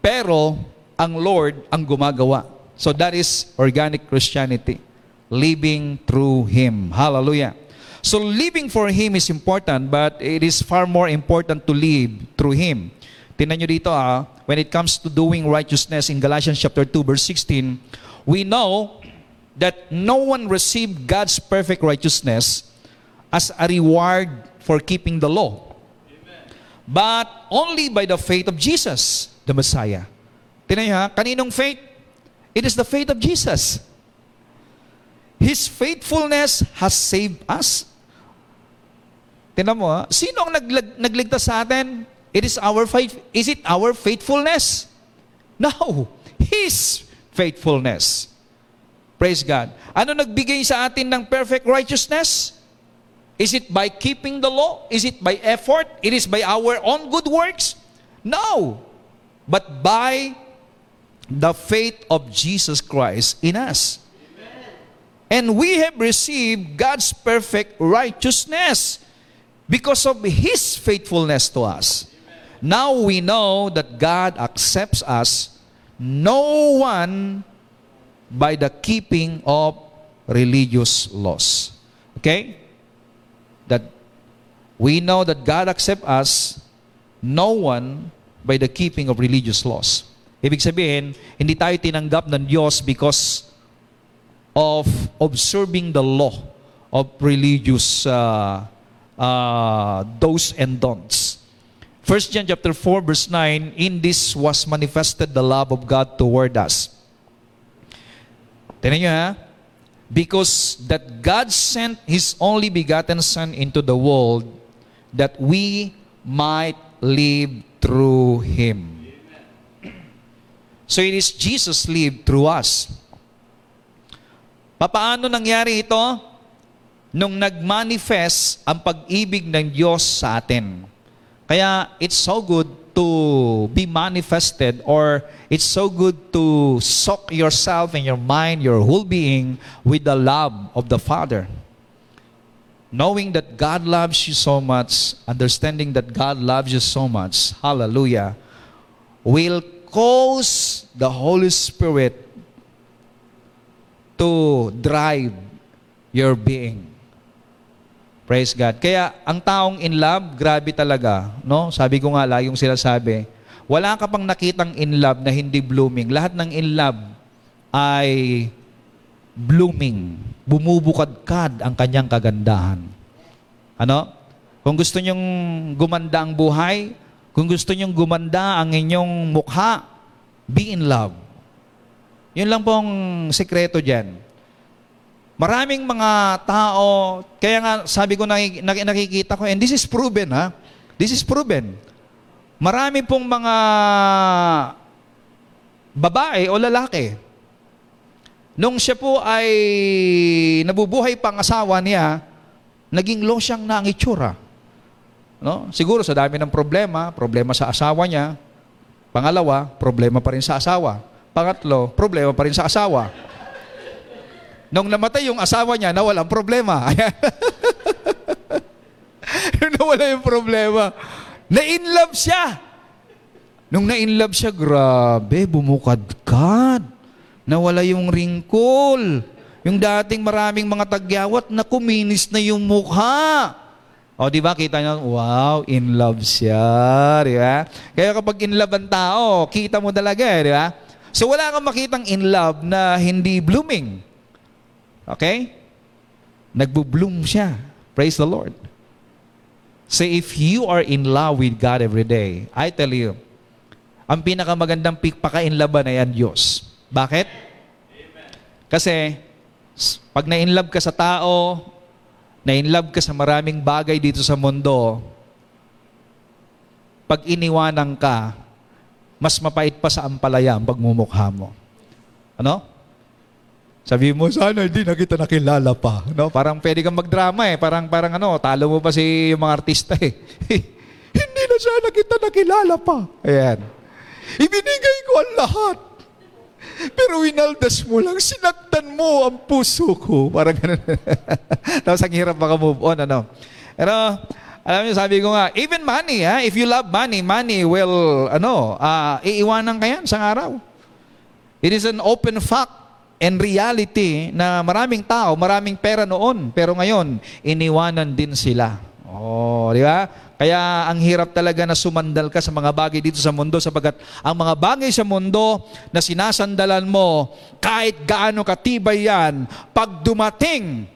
pero ang Lord ang gumagawa. So that is organic Christianity. Living through Him. Hallelujah. So living for Him is important, but it is far more important to live through Him. Tingnan nyo dito ah, when it comes to doing righteousness in Galatians chapter 2 verse 16, we know that no one received God's perfect righteousness as a reward for keeping the law. But only by the faith of Jesus, the Messiah. Tingnan nyo ha, kaninong faith? It is the faith of Jesus. His faithfulness has saved us. Tingnan mo ha, sino ang nagligtas sa atin? It is our faith. Is it our faithfulness? No. His faithfulness. Praise God. Ano nagbigay sa atin ng perfect righteousness? Is it by keeping the law? Is it by effort? It is by our own good works? No. But by the faith of Jesus Christ in us. And we have received God's perfect righteousness because of His faithfulness to us. Now we know that God accepts us, no one by the keeping of religious laws. Okay? That we know that God accepts us, no one by the keeping of religious laws. Ibig sabihin, hindi tayo tinanggap ng Diyos because of observing the law of religious uh, uh, do's and don'ts. 1 John chapter 4 verse 9, in this was manifested the love of God toward us. Tignan nyo ha? Because that God sent His only begotten Son into the world that we might live through Him. So it is Jesus lived through us. Papaano nangyari ito? Nung nag-manifest ang pag-ibig ng Diyos sa atin. Kaya it's so good to be manifested or it's so good to soak yourself and your mind, your whole being with the love of the Father. Knowing that God loves you so much, understanding that God loves you so much, hallelujah, will cause the Holy Spirit to drive your being. Praise God. Kaya ang taong in love, grabe talaga, no? Sabi ko nga la, yung sila sabi, wala ka pang nakitang in love na hindi blooming. Lahat ng in love ay blooming. Bumubukadkad ang kanyang kagandahan. Ano? Kung gusto nyong gumanda ang buhay, kung gusto nyong gumanda ang inyong mukha, be in love. Yun lang pong sekreto dyan. Maraming mga tao, kaya nga sabi ko nakik- nak- nakikita ko, and this is proven ha, this is proven. Marami pong mga babae o lalaki, nung siya po ay nabubuhay pang asawa niya, naging losyang na ang itsura. No? Siguro sa dami ng problema, problema sa asawa niya. Pangalawa, problema pa rin sa asawa. Pangatlo, problema pa rin sa asawa. Nung namatay yung asawa niya, nawalang problema. Nawala yung problema. Na-inlove siya. Nung na-inlove siya, grabe, bumukadkad. Nawala yung wrinkle. Yung dating maraming mga tagyawat, na kuminis na yung mukha. O, di ba? Kita nyo, wow, in love siya. Di ba? Kaya kapag in love ang tao, kita mo talaga, eh, di ba? So, wala kang makitang in love na hindi blooming. Okay? Nagbo-bloom siya. Praise the Lord. So, if you are in love with God every day, I tell you, ang pinakamagandang pagpaka-inlaban ay ang Diyos. Bakit? Kasi, pag na-inlove ka sa tao, na-inlove ka sa maraming bagay dito sa mundo, pag iniwanan ka, mas mapait pa sa ampalaya ang pagmumukha mo. Ano? Sabi mo, sana hindi na kita nakilala pa. No? Parang pwede kang magdrama eh. Parang, parang ano, talo mo pa si yung mga artista eh. hindi na sana kita nakilala pa. Ayan. Ibinigay ko ang lahat. Pero winaldas mo lang, sinaktan mo ang puso ko. Parang ganun. Tapos ang hirap maka-move on, ano. Pero, alam niyo, sabi ko nga, even money, ha? if you love money, money will, ano, ah, iiwanan ka yan sa araw. It is an open fact and reality na maraming tao, maraming pera noon, pero ngayon, iniwanan din sila. Oh, di ba? Kaya ang hirap talaga na sumandal ka sa mga bagay dito sa mundo sapagkat ang mga bagay sa mundo na sinasandalan mo, kahit gaano katibay yan, pag dumating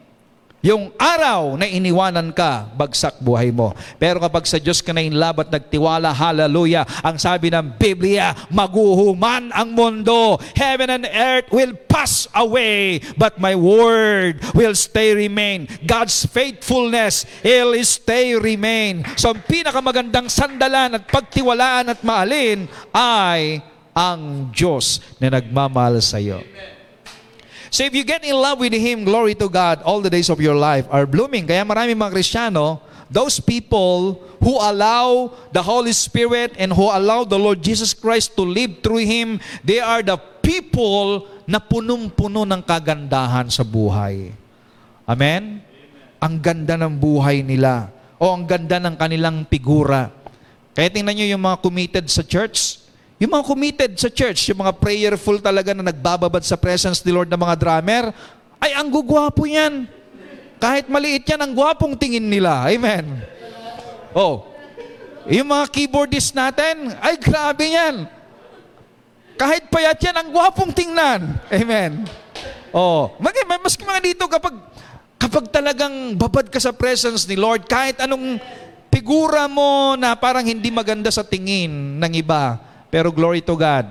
yung araw na iniwanan ka, bagsak buhay mo. Pero kapag sa Diyos ka na inlab at nagtiwala, hallelujah, ang sabi ng Biblia, maguhuman ang mundo. Heaven and earth will pass away, but my word will stay remain. God's faithfulness will stay remain. So ang pinakamagandang sandalan at pagtiwalaan at maalin ay ang Diyos na nagmamahal sa iyo. So if you get in love with Him, glory to God, all the days of your life are blooming. Kaya marami mga Kristiyano, those people who allow the Holy Spirit and who allow the Lord Jesus Christ to live through Him, they are the people na punong-puno ng kagandahan sa buhay. Amen? Ang ganda ng buhay nila. O ang ganda ng kanilang figura. Kaya tingnan nyo yung mga committed sa church, yung mga committed sa church, yung mga prayerful talaga na nagbababad sa presence ni Lord ng mga drummer, ay ang gugwapo yan. Kahit maliit yan, ang gwapong tingin nila. Amen. Oh. Yung mga keyboardist natin, ay grabe yan. Kahit payat yan, ang gwapong tingnan. Amen. Oh, mag maski mga dito kapag kapag talagang babad ka sa presence ni Lord, kahit anong figura mo na parang hindi maganda sa tingin ng iba, pero glory to God.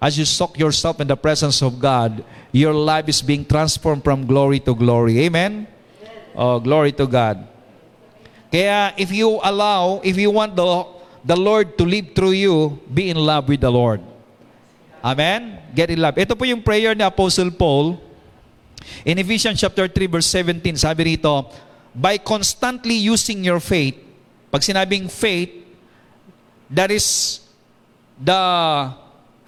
As you soak yourself in the presence of God, your life is being transformed from glory to glory. Amen? Oh, glory to God. Kaya if you allow, if you want the, the Lord to live through you, be in love with the Lord. Amen? Get in love. Ito po yung prayer ni Apostle Paul. In Ephesians chapter 3 verse 17, sabi rito, by constantly using your faith, pag sinabing faith, that is the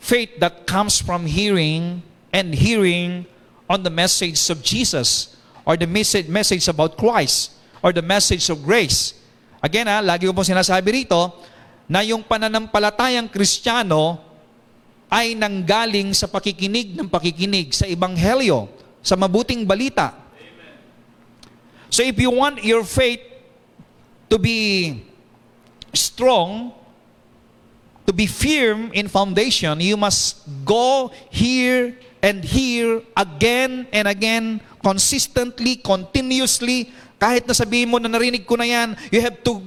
faith that comes from hearing and hearing on the message of Jesus or the message, message about Christ or the message of grace. Again ha, lagi ko pong sinasabi rito na yung pananampalatayang kristyano ay nanggaling sa pakikinig ng pakikinig sa Ebanghelyo, sa mabuting balita. So if you want your faith to be strong, to be firm in foundation, you must go here and here again and again, consistently, continuously. Kahit na sabihin mo na narinig ko na yan, you have to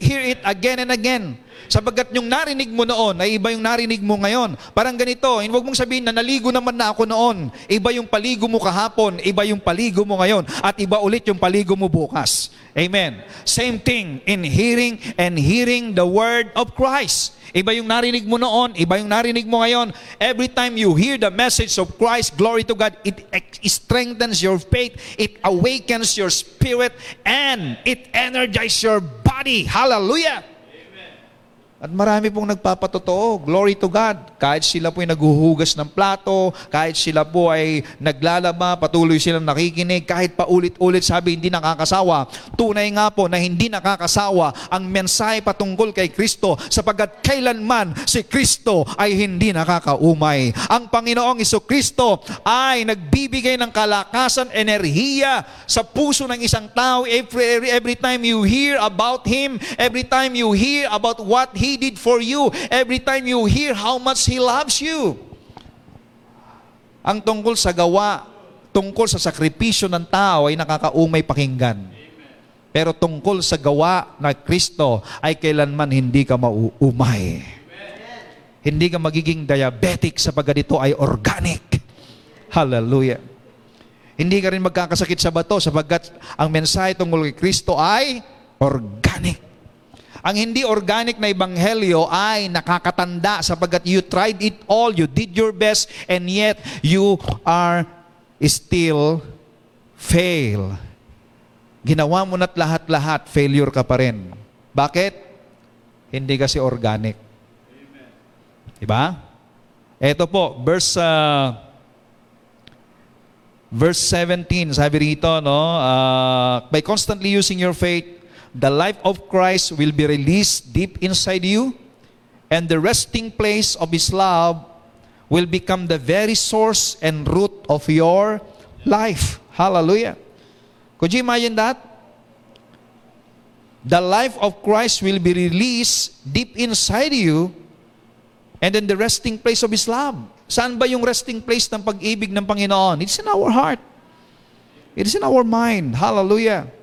hear it again and again. Sapagkat yung narinig mo noon ay iba yung narinig mo ngayon. Parang ganito, huwag mong sabihin na naligo naman na ako noon. Iba yung paligo mo kahapon, iba yung paligo mo ngayon, at iba ulit yung paligo mo bukas. Amen. Same thing in hearing and hearing the word of Christ. Iba yung narinig mo noon, iba yung narinig mo ngayon. Every time you hear the message of Christ, glory to God, it strengthens your faith, it awakens your spirit, and it energizes your body. Hallelujah! At marami pong nagpapatotoo. Glory to God. Kahit sila po ay naguhugas ng plato, kahit sila po ay naglalaba, patuloy silang nakikinig, kahit paulit-ulit sabi hindi nakakasawa. Tunay nga po na hindi nakakasawa ang mensahe patungkol kay Kristo sapagkat kailanman si Kristo ay hindi nakakaumay. Ang Panginoong Iso Kristo ay nagbibigay ng kalakasan, enerhiya sa puso ng isang tao every, every time you hear about Him, every time you hear about what He did for you, every time you hear how much He loves you. Ang tungkol sa gawa, tungkol sa sakripisyo ng tao ay nakakaumay pakinggan. Pero tungkol sa gawa na Kristo ay kailanman hindi ka mauumay. Hindi ka magiging diabetic sapagkat ito ay organic. Hallelujah. Hindi ka rin magkakasakit sa bato sapagkat ang mensahe tungkol kay Kristo ay organic. Ang hindi organic na ebanghelyo ay nakakatanda sapagkat you tried it all, you did your best, and yet you are still fail. Ginawa mo na't lahat-lahat, failure ka pa rin. Bakit? Hindi kasi organic. Diba? Ito po, verse uh, verse 17, sabi rito, no, uh, by constantly using your faith, the life of Christ will be released deep inside you, and the resting place of His love will become the very source and root of your life. Hallelujah. Could you imagine that? The life of Christ will be released deep inside you, and then the resting place of His love. Saan ba yung resting place ng pag-ibig ng Panginoon? It's in our heart. It is in our mind. Hallelujah.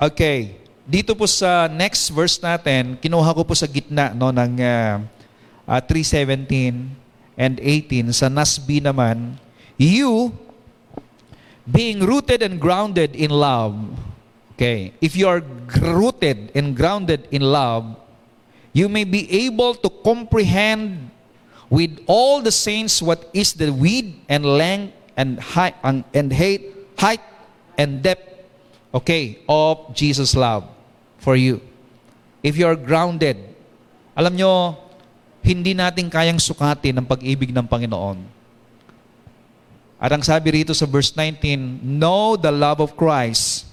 Okay. Dito po sa next verse natin, kinuha ko po sa gitna no, ng uh, uh, 3.17 and 18. Sa NASB naman, You, being rooted and grounded in love, okay, if you are rooted and grounded in love, you may be able to comprehend with all the saints what is the width and length and height and, and height, height and depth okay, of Jesus' love for you. If you are grounded, alam nyo, hindi natin kayang sukatin ang pag-ibig ng Panginoon. At ang sabi rito sa verse 19, Know the love of Christ,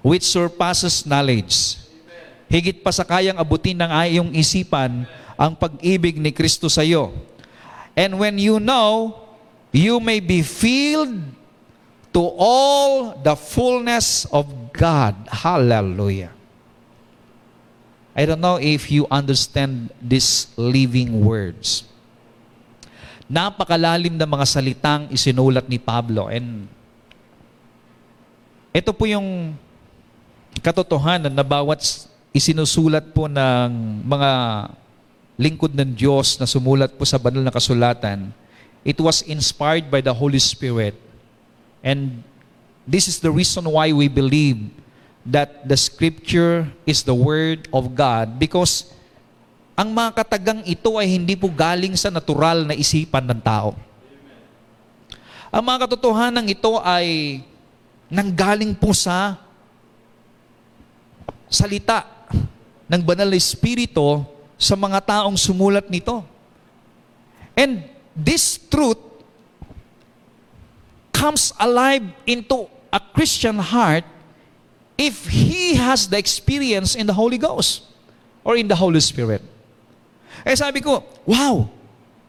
which surpasses knowledge. Higit pa sa kayang abutin ng iyong isipan ang pag-ibig ni Kristo sa iyo. And when you know, you may be filled to all the fullness of God. Hallelujah. I don't know if you understand these living words. Napakalalim na mga salitang isinulat ni Pablo and ito po yung katotohanan na bawat isinusulat po ng mga lingkod ng Diyos na sumulat po sa banal na kasulatan, it was inspired by the Holy Spirit And this is the reason why we believe that the scripture is the word of God because ang mga katagang ito ay hindi po galing sa natural na isipan ng tao. Ang mga katotohanan ito ay nanggaling po sa salita ng banal na espiritu sa mga taong sumulat nito. And this truth comes alive into a Christian heart if he has the experience in the Holy Ghost or in the Holy Spirit. Eh sabi ko, wow,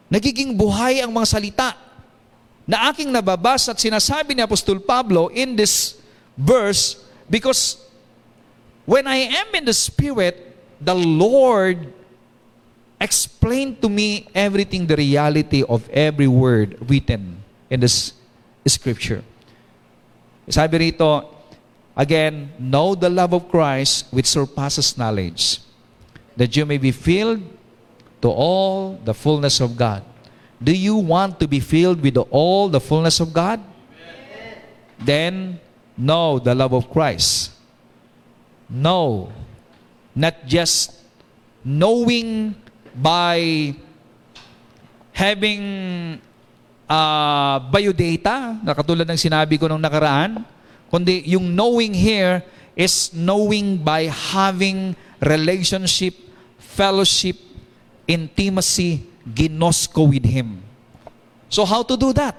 nagiging buhay ang mga salita na aking nababasa at sinasabi ni Apostol Pablo in this verse because when I am in the Spirit, the Lord explained to me everything, the reality of every word written in this Scripture. Sabi rito, again, know the love of Christ which surpasses knowledge, that you may be filled to all the fullness of God. Do you want to be filled with all the fullness of God? Amen. Then know the love of Christ. Know, not just knowing by having uh, biodata, na katulad ng sinabi ko nung nakaraan, kundi yung knowing here is knowing by having relationship, fellowship, intimacy, ginosko with Him. So how to do that?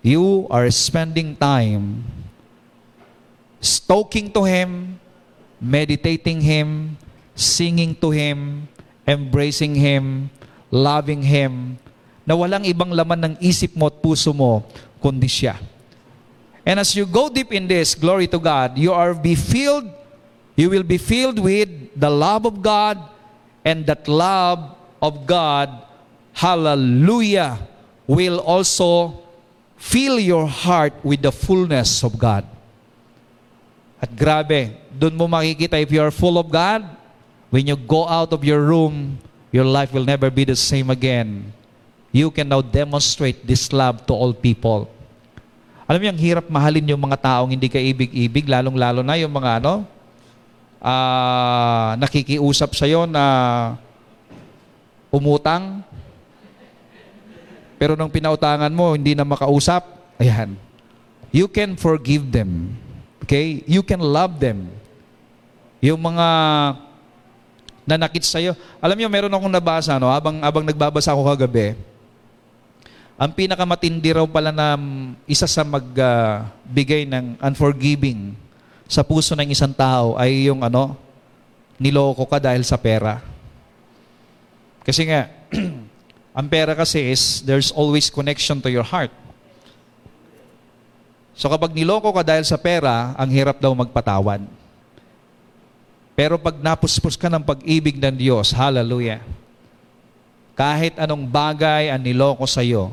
You are spending time talking to Him, meditating Him, singing to Him, embracing Him, loving Him, na walang ibang laman ng isip mo at puso mo, kundi siya. And as you go deep in this, glory to God, you are be filled, you will be filled with the love of God, and that love of God, hallelujah, will also fill your heart with the fullness of God. At grabe, doon mo makikita if you are full of God, when you go out of your room, your life will never be the same again. You can now demonstrate this love to all people. Alam niyo, ang hirap mahalin yung mga taong hindi ka ibig-ibig, lalong-lalo na yung mga ano, ah, nakikiusap sa'yo na umutang, pero nung pinautangan mo, hindi na makausap, ayan. You can forgive them. Okay? You can love them. Yung mga nanakit sa'yo. Alam niyo, meron akong nabasa, no? Habang, habang nagbabasa ako kagabi, ang pinakamatindi raw pala na isa sa magbigay ng unforgiving sa puso ng isang tao ay yung ano, niloko ka dahil sa pera. Kasi nga, ang pera kasi is there's always connection to your heart. So kapag niloko ka dahil sa pera, ang hirap daw magpatawad. Pero pag napuspos ka ng pag-ibig ng Diyos, hallelujah, kahit anong bagay ang niloko sa iyo,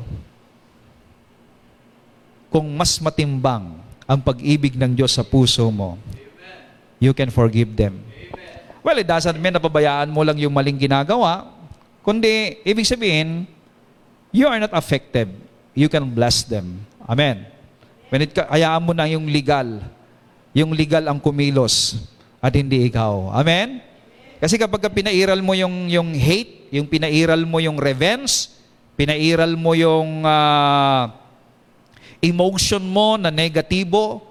kung mas matimbang ang pag-ibig ng Diyos sa puso mo, you can forgive them. Well, it doesn't mean na pabayaan mo lang yung maling ginagawa, kundi ibig sabihin, you are not affected. You can bless them. Amen. When it, hayaan mo na yung legal. Yung legal ang kumilos at hindi ikaw. Amen? Kasi kapag ka pinairal mo yung, yung hate, yung pinairal mo yung revenge, pinairal mo yung ah, emotion mo na negatibo,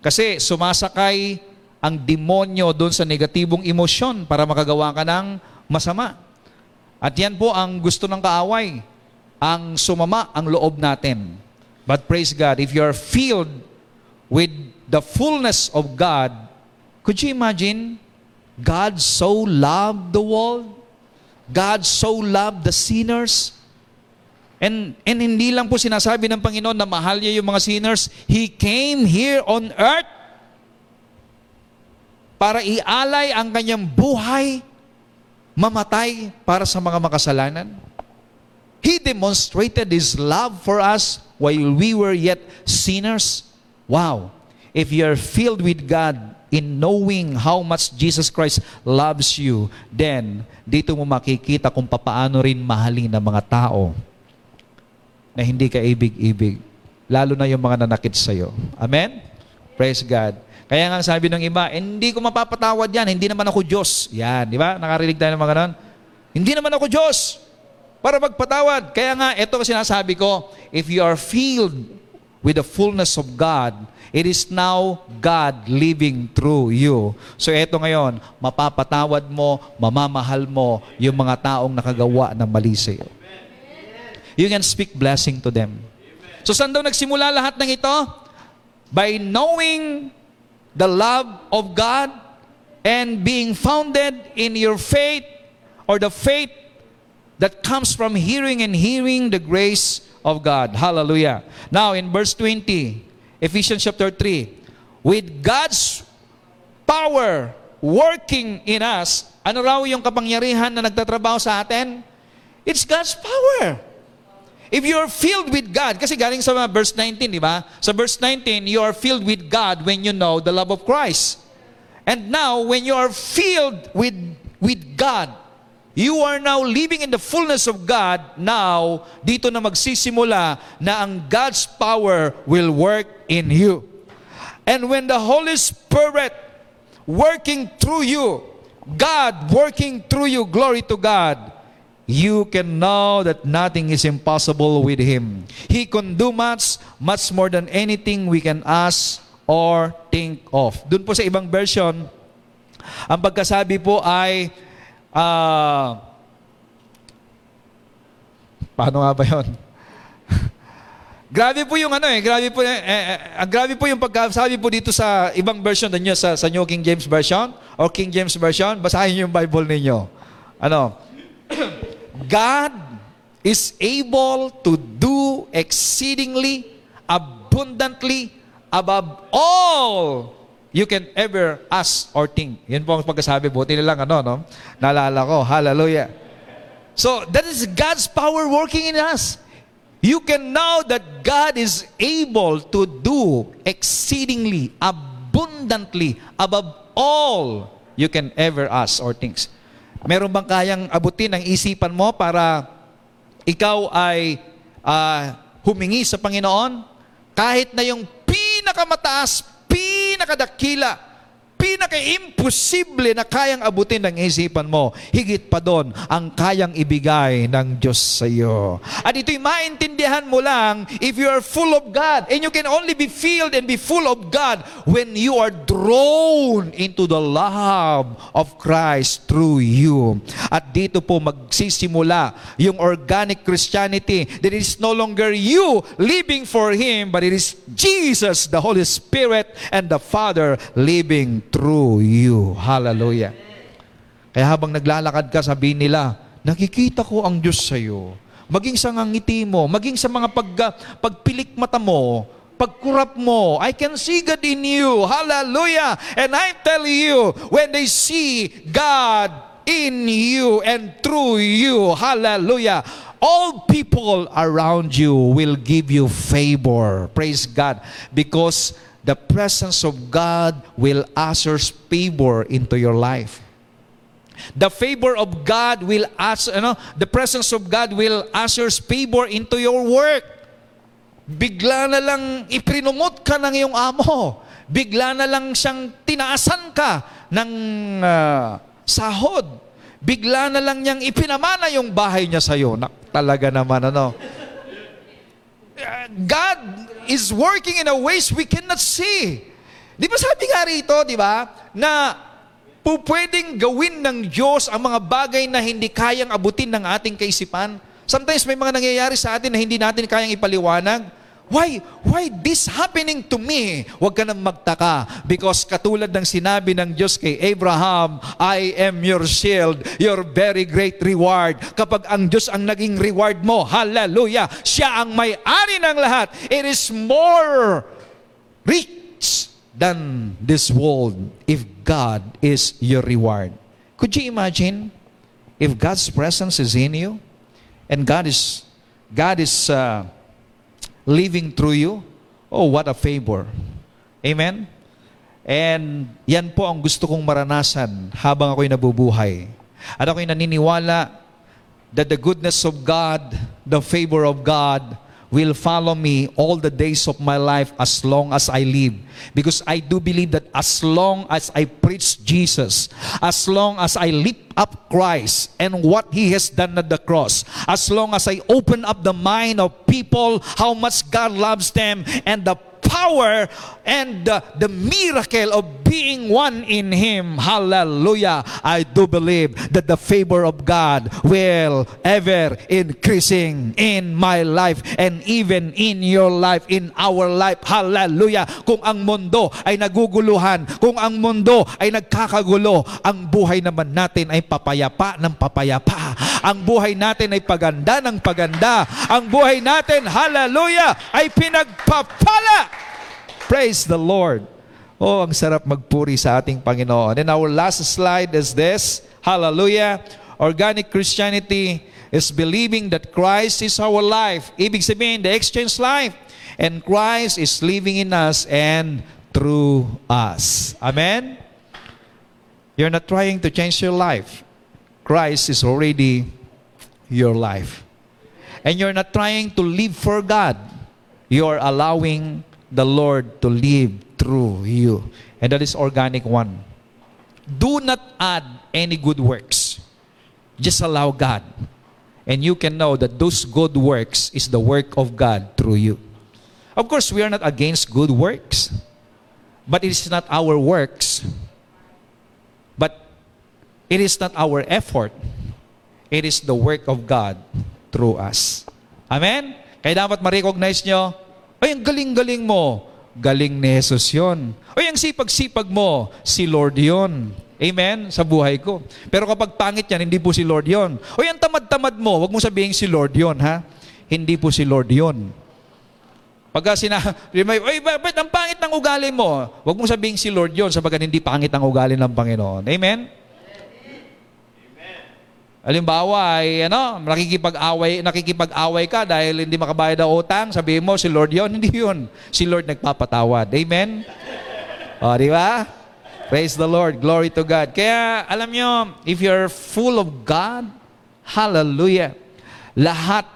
kasi sumasakay ang demonyo doon sa negatibong emosyon para makagawa ka ng masama. At yan po ang gusto ng kaaway, ang sumama ang loob natin. But praise God, if you are filled with the fullness of God, could you imagine God so loved the world? God so loved the sinners? And, and hindi lang po sinasabi ng Panginoon na mahal niya yung mga sinners. He came here on earth para ialay ang kanyang buhay, mamatay para sa mga makasalanan. He demonstrated His love for us while we were yet sinners. Wow! If you are filled with God in knowing how much Jesus Christ loves you, then dito mo makikita kung papaano rin mahalin ng mga tao na hindi ka ibig-ibig. Lalo na yung mga nanakit sa'yo. Amen? Praise God. Kaya nga sabi ng iba, hindi ko mapapatawad yan, hindi naman ako Diyos. Yan, di ba? Nakarinig tayo ng mga ganon. Hindi naman ako Diyos para magpatawad. Kaya nga, ito ang sinasabi ko, if you are filled with the fullness of God, it is now God living through you. So ito ngayon, mapapatawad mo, mamamahal mo yung mga taong nakagawa ng mali sa. You can speak blessing to them. So saan daw nagsimula lahat ng ito? By knowing the love of God and being founded in your faith or the faith that comes from hearing and hearing the grace of God. Hallelujah. Now in verse 20, Ephesians chapter 3, with God's power working in us, ano raw yung kapangyarihan na nagtatrabaho sa atin? It's God's power. If you are filled with God, kasi galing sa verse 19, di ba? Sa verse 19, you are filled with God when you know the love of Christ. And now, when you are filled with, with God, you are now living in the fullness of God. Now, dito na magsisimula na ang God's power will work in you. And when the Holy Spirit working through you, God working through you, glory to God, you can know that nothing is impossible with Him. He can do much, much more than anything we can ask or think of. Doon po sa ibang version, ang pagkasabi po ay, ah, paano nga ba yun? grabe po yung ano eh, grabe po, eh, eh, eh, grabe po yung pagkasabi po dito sa ibang version ninyo, sa, sa New King James Version or King James Version, basahin yung Bible ninyo. Ano? God is able to do exceedingly abundantly above all you can ever ask or think. Yan po ang pagkasabi. Buti na lang, ano, no? Naalala ko. Hallelujah. So, that is God's power working in us. You can know that God is able to do exceedingly, abundantly, above all you can ever ask or think. Meron bang kayang abutin ang isipan mo para ikaw ay ah, humingi sa Panginoon? Kahit na yung pinakamataas, pinakadakila, pinaka-imposible na kayang abutin ng isipan mo, higit pa doon ang kayang ibigay ng Diyos sa iyo. At ito'y maintindihan mo lang if you are full of God. And you can only be filled and be full of God when you are drawn into the love of Christ through you. At dito po magsisimula yung organic Christianity that is no longer you living for Him, but it is Jesus, the Holy Spirit, and the Father living through you. Hallelujah. Kaya habang naglalakad ka, sabihin nila, nakikita ko ang Diyos sa iyo. Maging sa ngangiti mo, maging sa mga pag, pagpilik mata mo, pagkurap mo, I can see God in you. Hallelujah. And I tell you, when they see God in you and through you, hallelujah, all people around you will give you favor. Praise God. Because the presence of God will usher favor into your life. The favor of God will usher, ano, the presence of God will usher favor into your work. Bigla na lang iprinumot ka ng iyong amo. Bigla na lang siyang tinaasan ka ng ah, sahod. Bigla na lang niyang ipinamana yung bahay niya sa iyo. Talaga naman ano. God is working in a ways we cannot see. Di ba sabi nga rito, di ba, na po pwedeng gawin ng Diyos ang mga bagay na hindi kayang abutin ng ating kaisipan. Sometimes may mga nangyayari sa atin na hindi natin kayang ipaliwanag. Why? Why this happening to me? Huwag ka nang magtaka. Because katulad ng sinabi ng Diyos kay Abraham, I am your shield, your very great reward. Kapag ang Diyos ang naging reward mo, hallelujah, siya ang may-ari ng lahat. It is more rich than this world if God is your reward. Could you imagine if God's presence is in you and God is God is uh, living through you? Oh, what a favor. Amen? And yan po ang gusto kong maranasan habang ako'y nabubuhay. At ako'y naniniwala that the goodness of God, the favor of God, will follow me all the days of my life as long as I live. Because I do believe that as long as I preach Jesus, as long as I lift up Christ and what He has done at the cross, as long as I open up the mind of people how much God loves them and the power and the, the miracle of being one in Him. Hallelujah. I do believe that the favor of God will ever increasing in my life and even in your life, in our life. Hallelujah. Kung ang mundo ay naguguluhan, kung ang mundo ay nagkakagulo, ang buhay naman natin ay papayapa ng papayapa. Ang buhay natin ay paganda ng paganda. Ang buhay natin, hallelujah, ay pinagpapala. Praise the Lord. Oh, ang sarap magpuri sa ating Panginoon. And our last slide is this. Hallelujah. Organic Christianity is believing that Christ is our life. Ibig sabihin, the exchange life. And Christ is living in us and through us. Amen? You're not trying to change your life. Christ is already your life. And you're not trying to live for God. You're allowing the Lord to live through you. And that is organic one. Do not add any good works. Just allow God. And you can know that those good works is the work of God through you. Of course, we are not against good works. But it is not our works. But it is not our effort. It is the work of God through us. Amen? Kaya dapat ma-recognize nyo, ay, ang galing-galing mo. Galing ni Jesus yon. Ay, ang sipag-sipag mo, si Lord yon. Amen? Sa buhay ko. Pero kapag pangit yan, hindi po si Lord yon. Ay, ang tamad-tamad mo, wag mo sabihin si Lord yon, ha? Hindi po si Lord yon. Pagka sinabi, ay, bakit ang pangit ng ugali mo? Huwag mong sabihin si Lord yon sapagkat hindi pangit ang ugali ng Panginoon. Amen? Halimbawa ay ano, nakikipag-away, nakikipag-away ka dahil hindi makabayad ng utang, sabihin mo si Lord yon, hindi yun. Si Lord nagpapatawad. Amen? O, di ba? Praise the Lord. Glory to God. Kaya, alam nyo, if you're full of God, hallelujah, lahat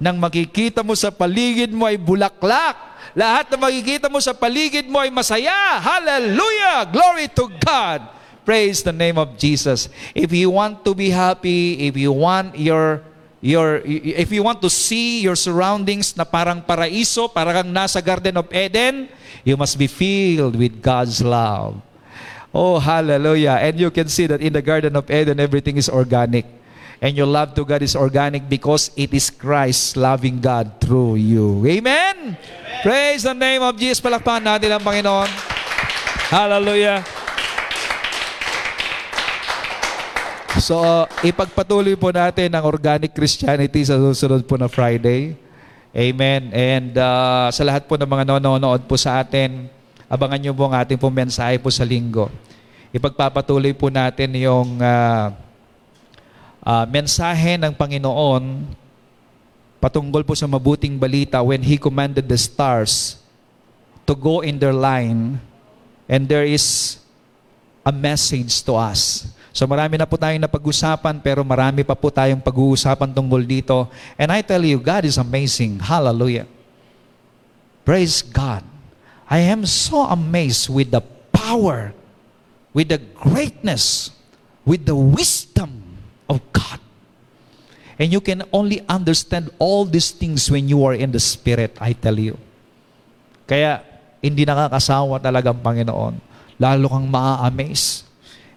ng makikita mo sa paligid mo ay bulaklak. Lahat ng makikita mo sa paligid mo ay masaya. Hallelujah! Glory to God! Praise the name of Jesus. If you want to be happy, if you want your your if you want to see your surroundings na parang paraiso, parang nasa Garden of Eden, you must be filled with God's love. Oh, hallelujah. And you can see that in the Garden of Eden, everything is organic. And your love to God is organic because it is Christ loving God through you. Amen? Amen. Praise the name of Jesus. Palakpakan natin ang Panginoon. Hallelujah. So, uh, ipagpatuloy po natin ang organic Christianity sa susunod po na Friday. Amen. And uh, sa lahat po ng mga nanonood po sa atin, abangan nyo po ang ating pong mensahe po sa linggo. Ipagpapatuloy po natin yung uh, uh, mensahe ng Panginoon patungkol po sa mabuting balita when He commanded the stars to go in their line and there is a message to us. So marami na po tayong napag-usapan pero marami pa po tayong pag-uusapan tungkol dito. And I tell you, God is amazing. Hallelujah. Praise God. I am so amazed with the power, with the greatness, with the wisdom of God. And you can only understand all these things when you are in the Spirit, I tell you. Kaya, hindi nakakasawa talaga ang Panginoon. Lalo kang maa-amaze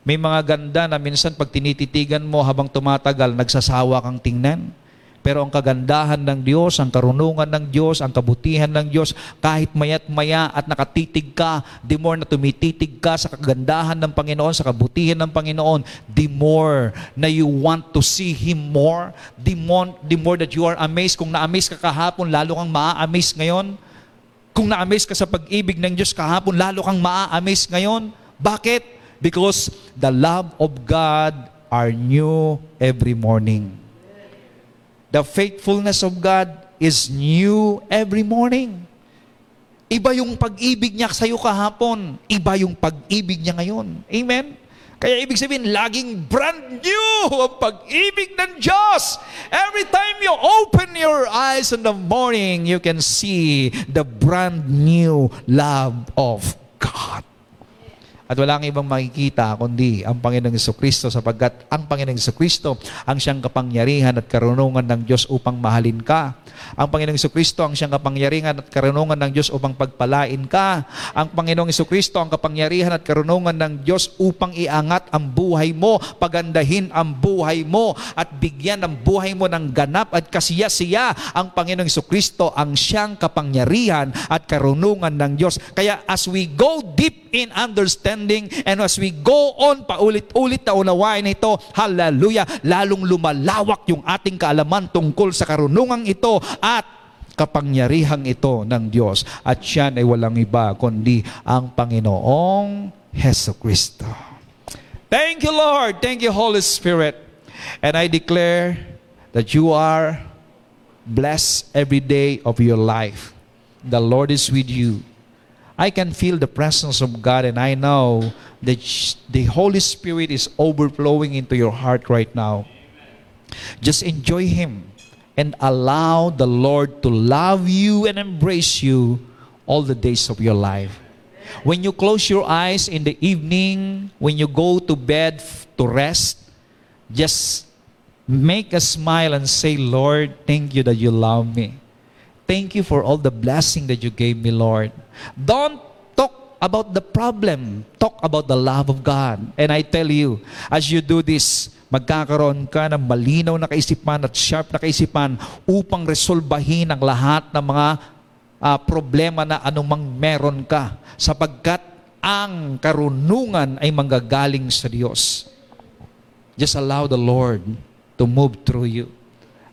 may mga ganda na minsan pag tinititigan mo habang tumatagal, nagsasawa kang tingnan. Pero ang kagandahan ng Diyos, ang karunungan ng Diyos, ang kabutihan ng Diyos, kahit maya't maya at nakatitig ka, the more na tumititig ka sa kagandahan ng Panginoon, sa kabutihan ng Panginoon, the more na you want to see Him more, the more, the more that you are amazed. Kung na-amaze ka kahapon, lalo kang maa-amaze ngayon. Kung na-amaze ka sa pag-ibig ng Diyos kahapon, lalo kang maa-amaze ngayon. Bakit? Because the love of God are new every morning. The faithfulness of God is new every morning. Iba yung pag-ibig niya sa iyo kahapon. Iba yung pag-ibig niya ngayon. Amen? Kaya ibig sabihin, laging brand new ang pag-ibig ng Diyos. Every time you open your eyes in the morning, you can see the brand new love of God. At wala kang ibang makikita kundi ang Panginoong Kristo sapagkat ang Panginoong Kristo ang siyang kapangyarihan at karunungan ng Diyos upang mahalin ka. Ang Panginoong Kristo ang siyang kapangyarihan at karunungan ng Diyos upang pagpalain ka. Ang Panginoong Kristo ang kapangyarihan at karunungan ng Diyos upang iangat ang buhay mo, pagandahin ang buhay mo at bigyan ng buhay mo ng ganap at kasiya-siya. Ang Panginoong Kristo ang siyang kapangyarihan at karunungan ng Diyos. Kaya as we go deep in understanding understanding and as we go on paulit-ulit na unawain ito, hallelujah, lalong lumalawak yung ating kaalaman tungkol sa karunungang ito at kapangyarihang ito ng Diyos. At siyan ay walang iba kundi ang Panginoong Heso Kristo. Thank you, Lord. Thank you, Holy Spirit. And I declare that you are blessed every day of your life. The Lord is with you. I can feel the presence of God and I know that the Holy Spirit is overflowing into your heart right now. Just enjoy Him and allow the Lord to love you and embrace you all the days of your life. When you close your eyes in the evening, when you go to bed to rest, just make a smile and say, Lord, thank you that you love me. Thank you for all the blessing that you gave me, Lord. Don't talk about the problem. Talk about the love of God. And I tell you, as you do this, magkakaroon ka ng malinaw na kaisipan at sharp na kaisipan upang resolbahin ang lahat ng mga ah, problema na anumang meron ka sapagkat ang karunungan ay manggagaling sa Diyos. Just allow the Lord to move through you.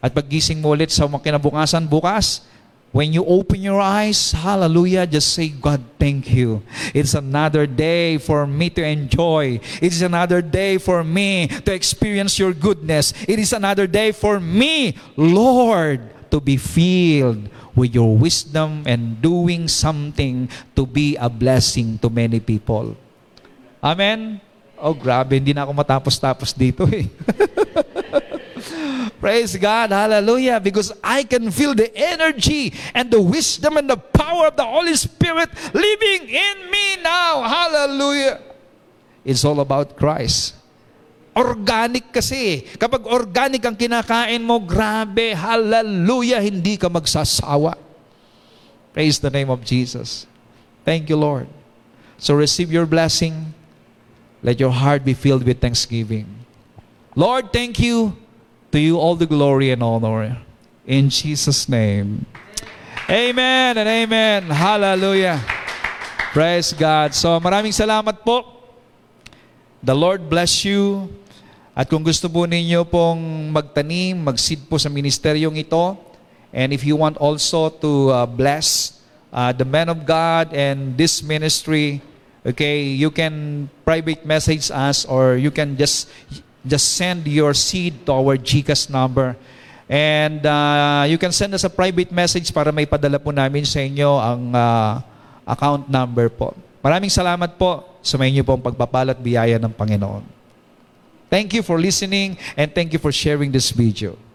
At paggising mo ulit sa kinabukasan bukas, when you open your eyes, hallelujah, just say, God, thank you. It's another day for me to enjoy. It is another day for me to experience your goodness. It is another day for me, Lord, to be filled with your wisdom and doing something to be a blessing to many people. Amen? Oh, grabe, hindi na ako matapos-tapos dito eh. Praise God, hallelujah, because I can feel the energy and the wisdom and the power of the Holy Spirit living in me now. Hallelujah. It's all about Christ. Organic kasi. Kapag organic ang kinakain mo, grabe, hallelujah, hindi ka magsasawa. Praise the name of Jesus. Thank you, Lord. So receive your blessing. Let your heart be filled with thanksgiving. Lord, thank you. To you all the glory and honor. In Jesus' name. Amen and amen. Hallelujah. Praise God. So maraming salamat po. The Lord bless you. At kung gusto po ninyo pong magtanim, mag-seed po sa ministeryong ito, and if you want also to uh, bless uh, the man of God and this ministry, okay, you can private message us or you can just just send your seed to our GCash number. And uh, you can send us a private message para may padala po namin sa inyo ang uh, account number po. Maraming salamat po sa may inyo pong pagpapalat biyaya ng Panginoon. Thank you for listening and thank you for sharing this video.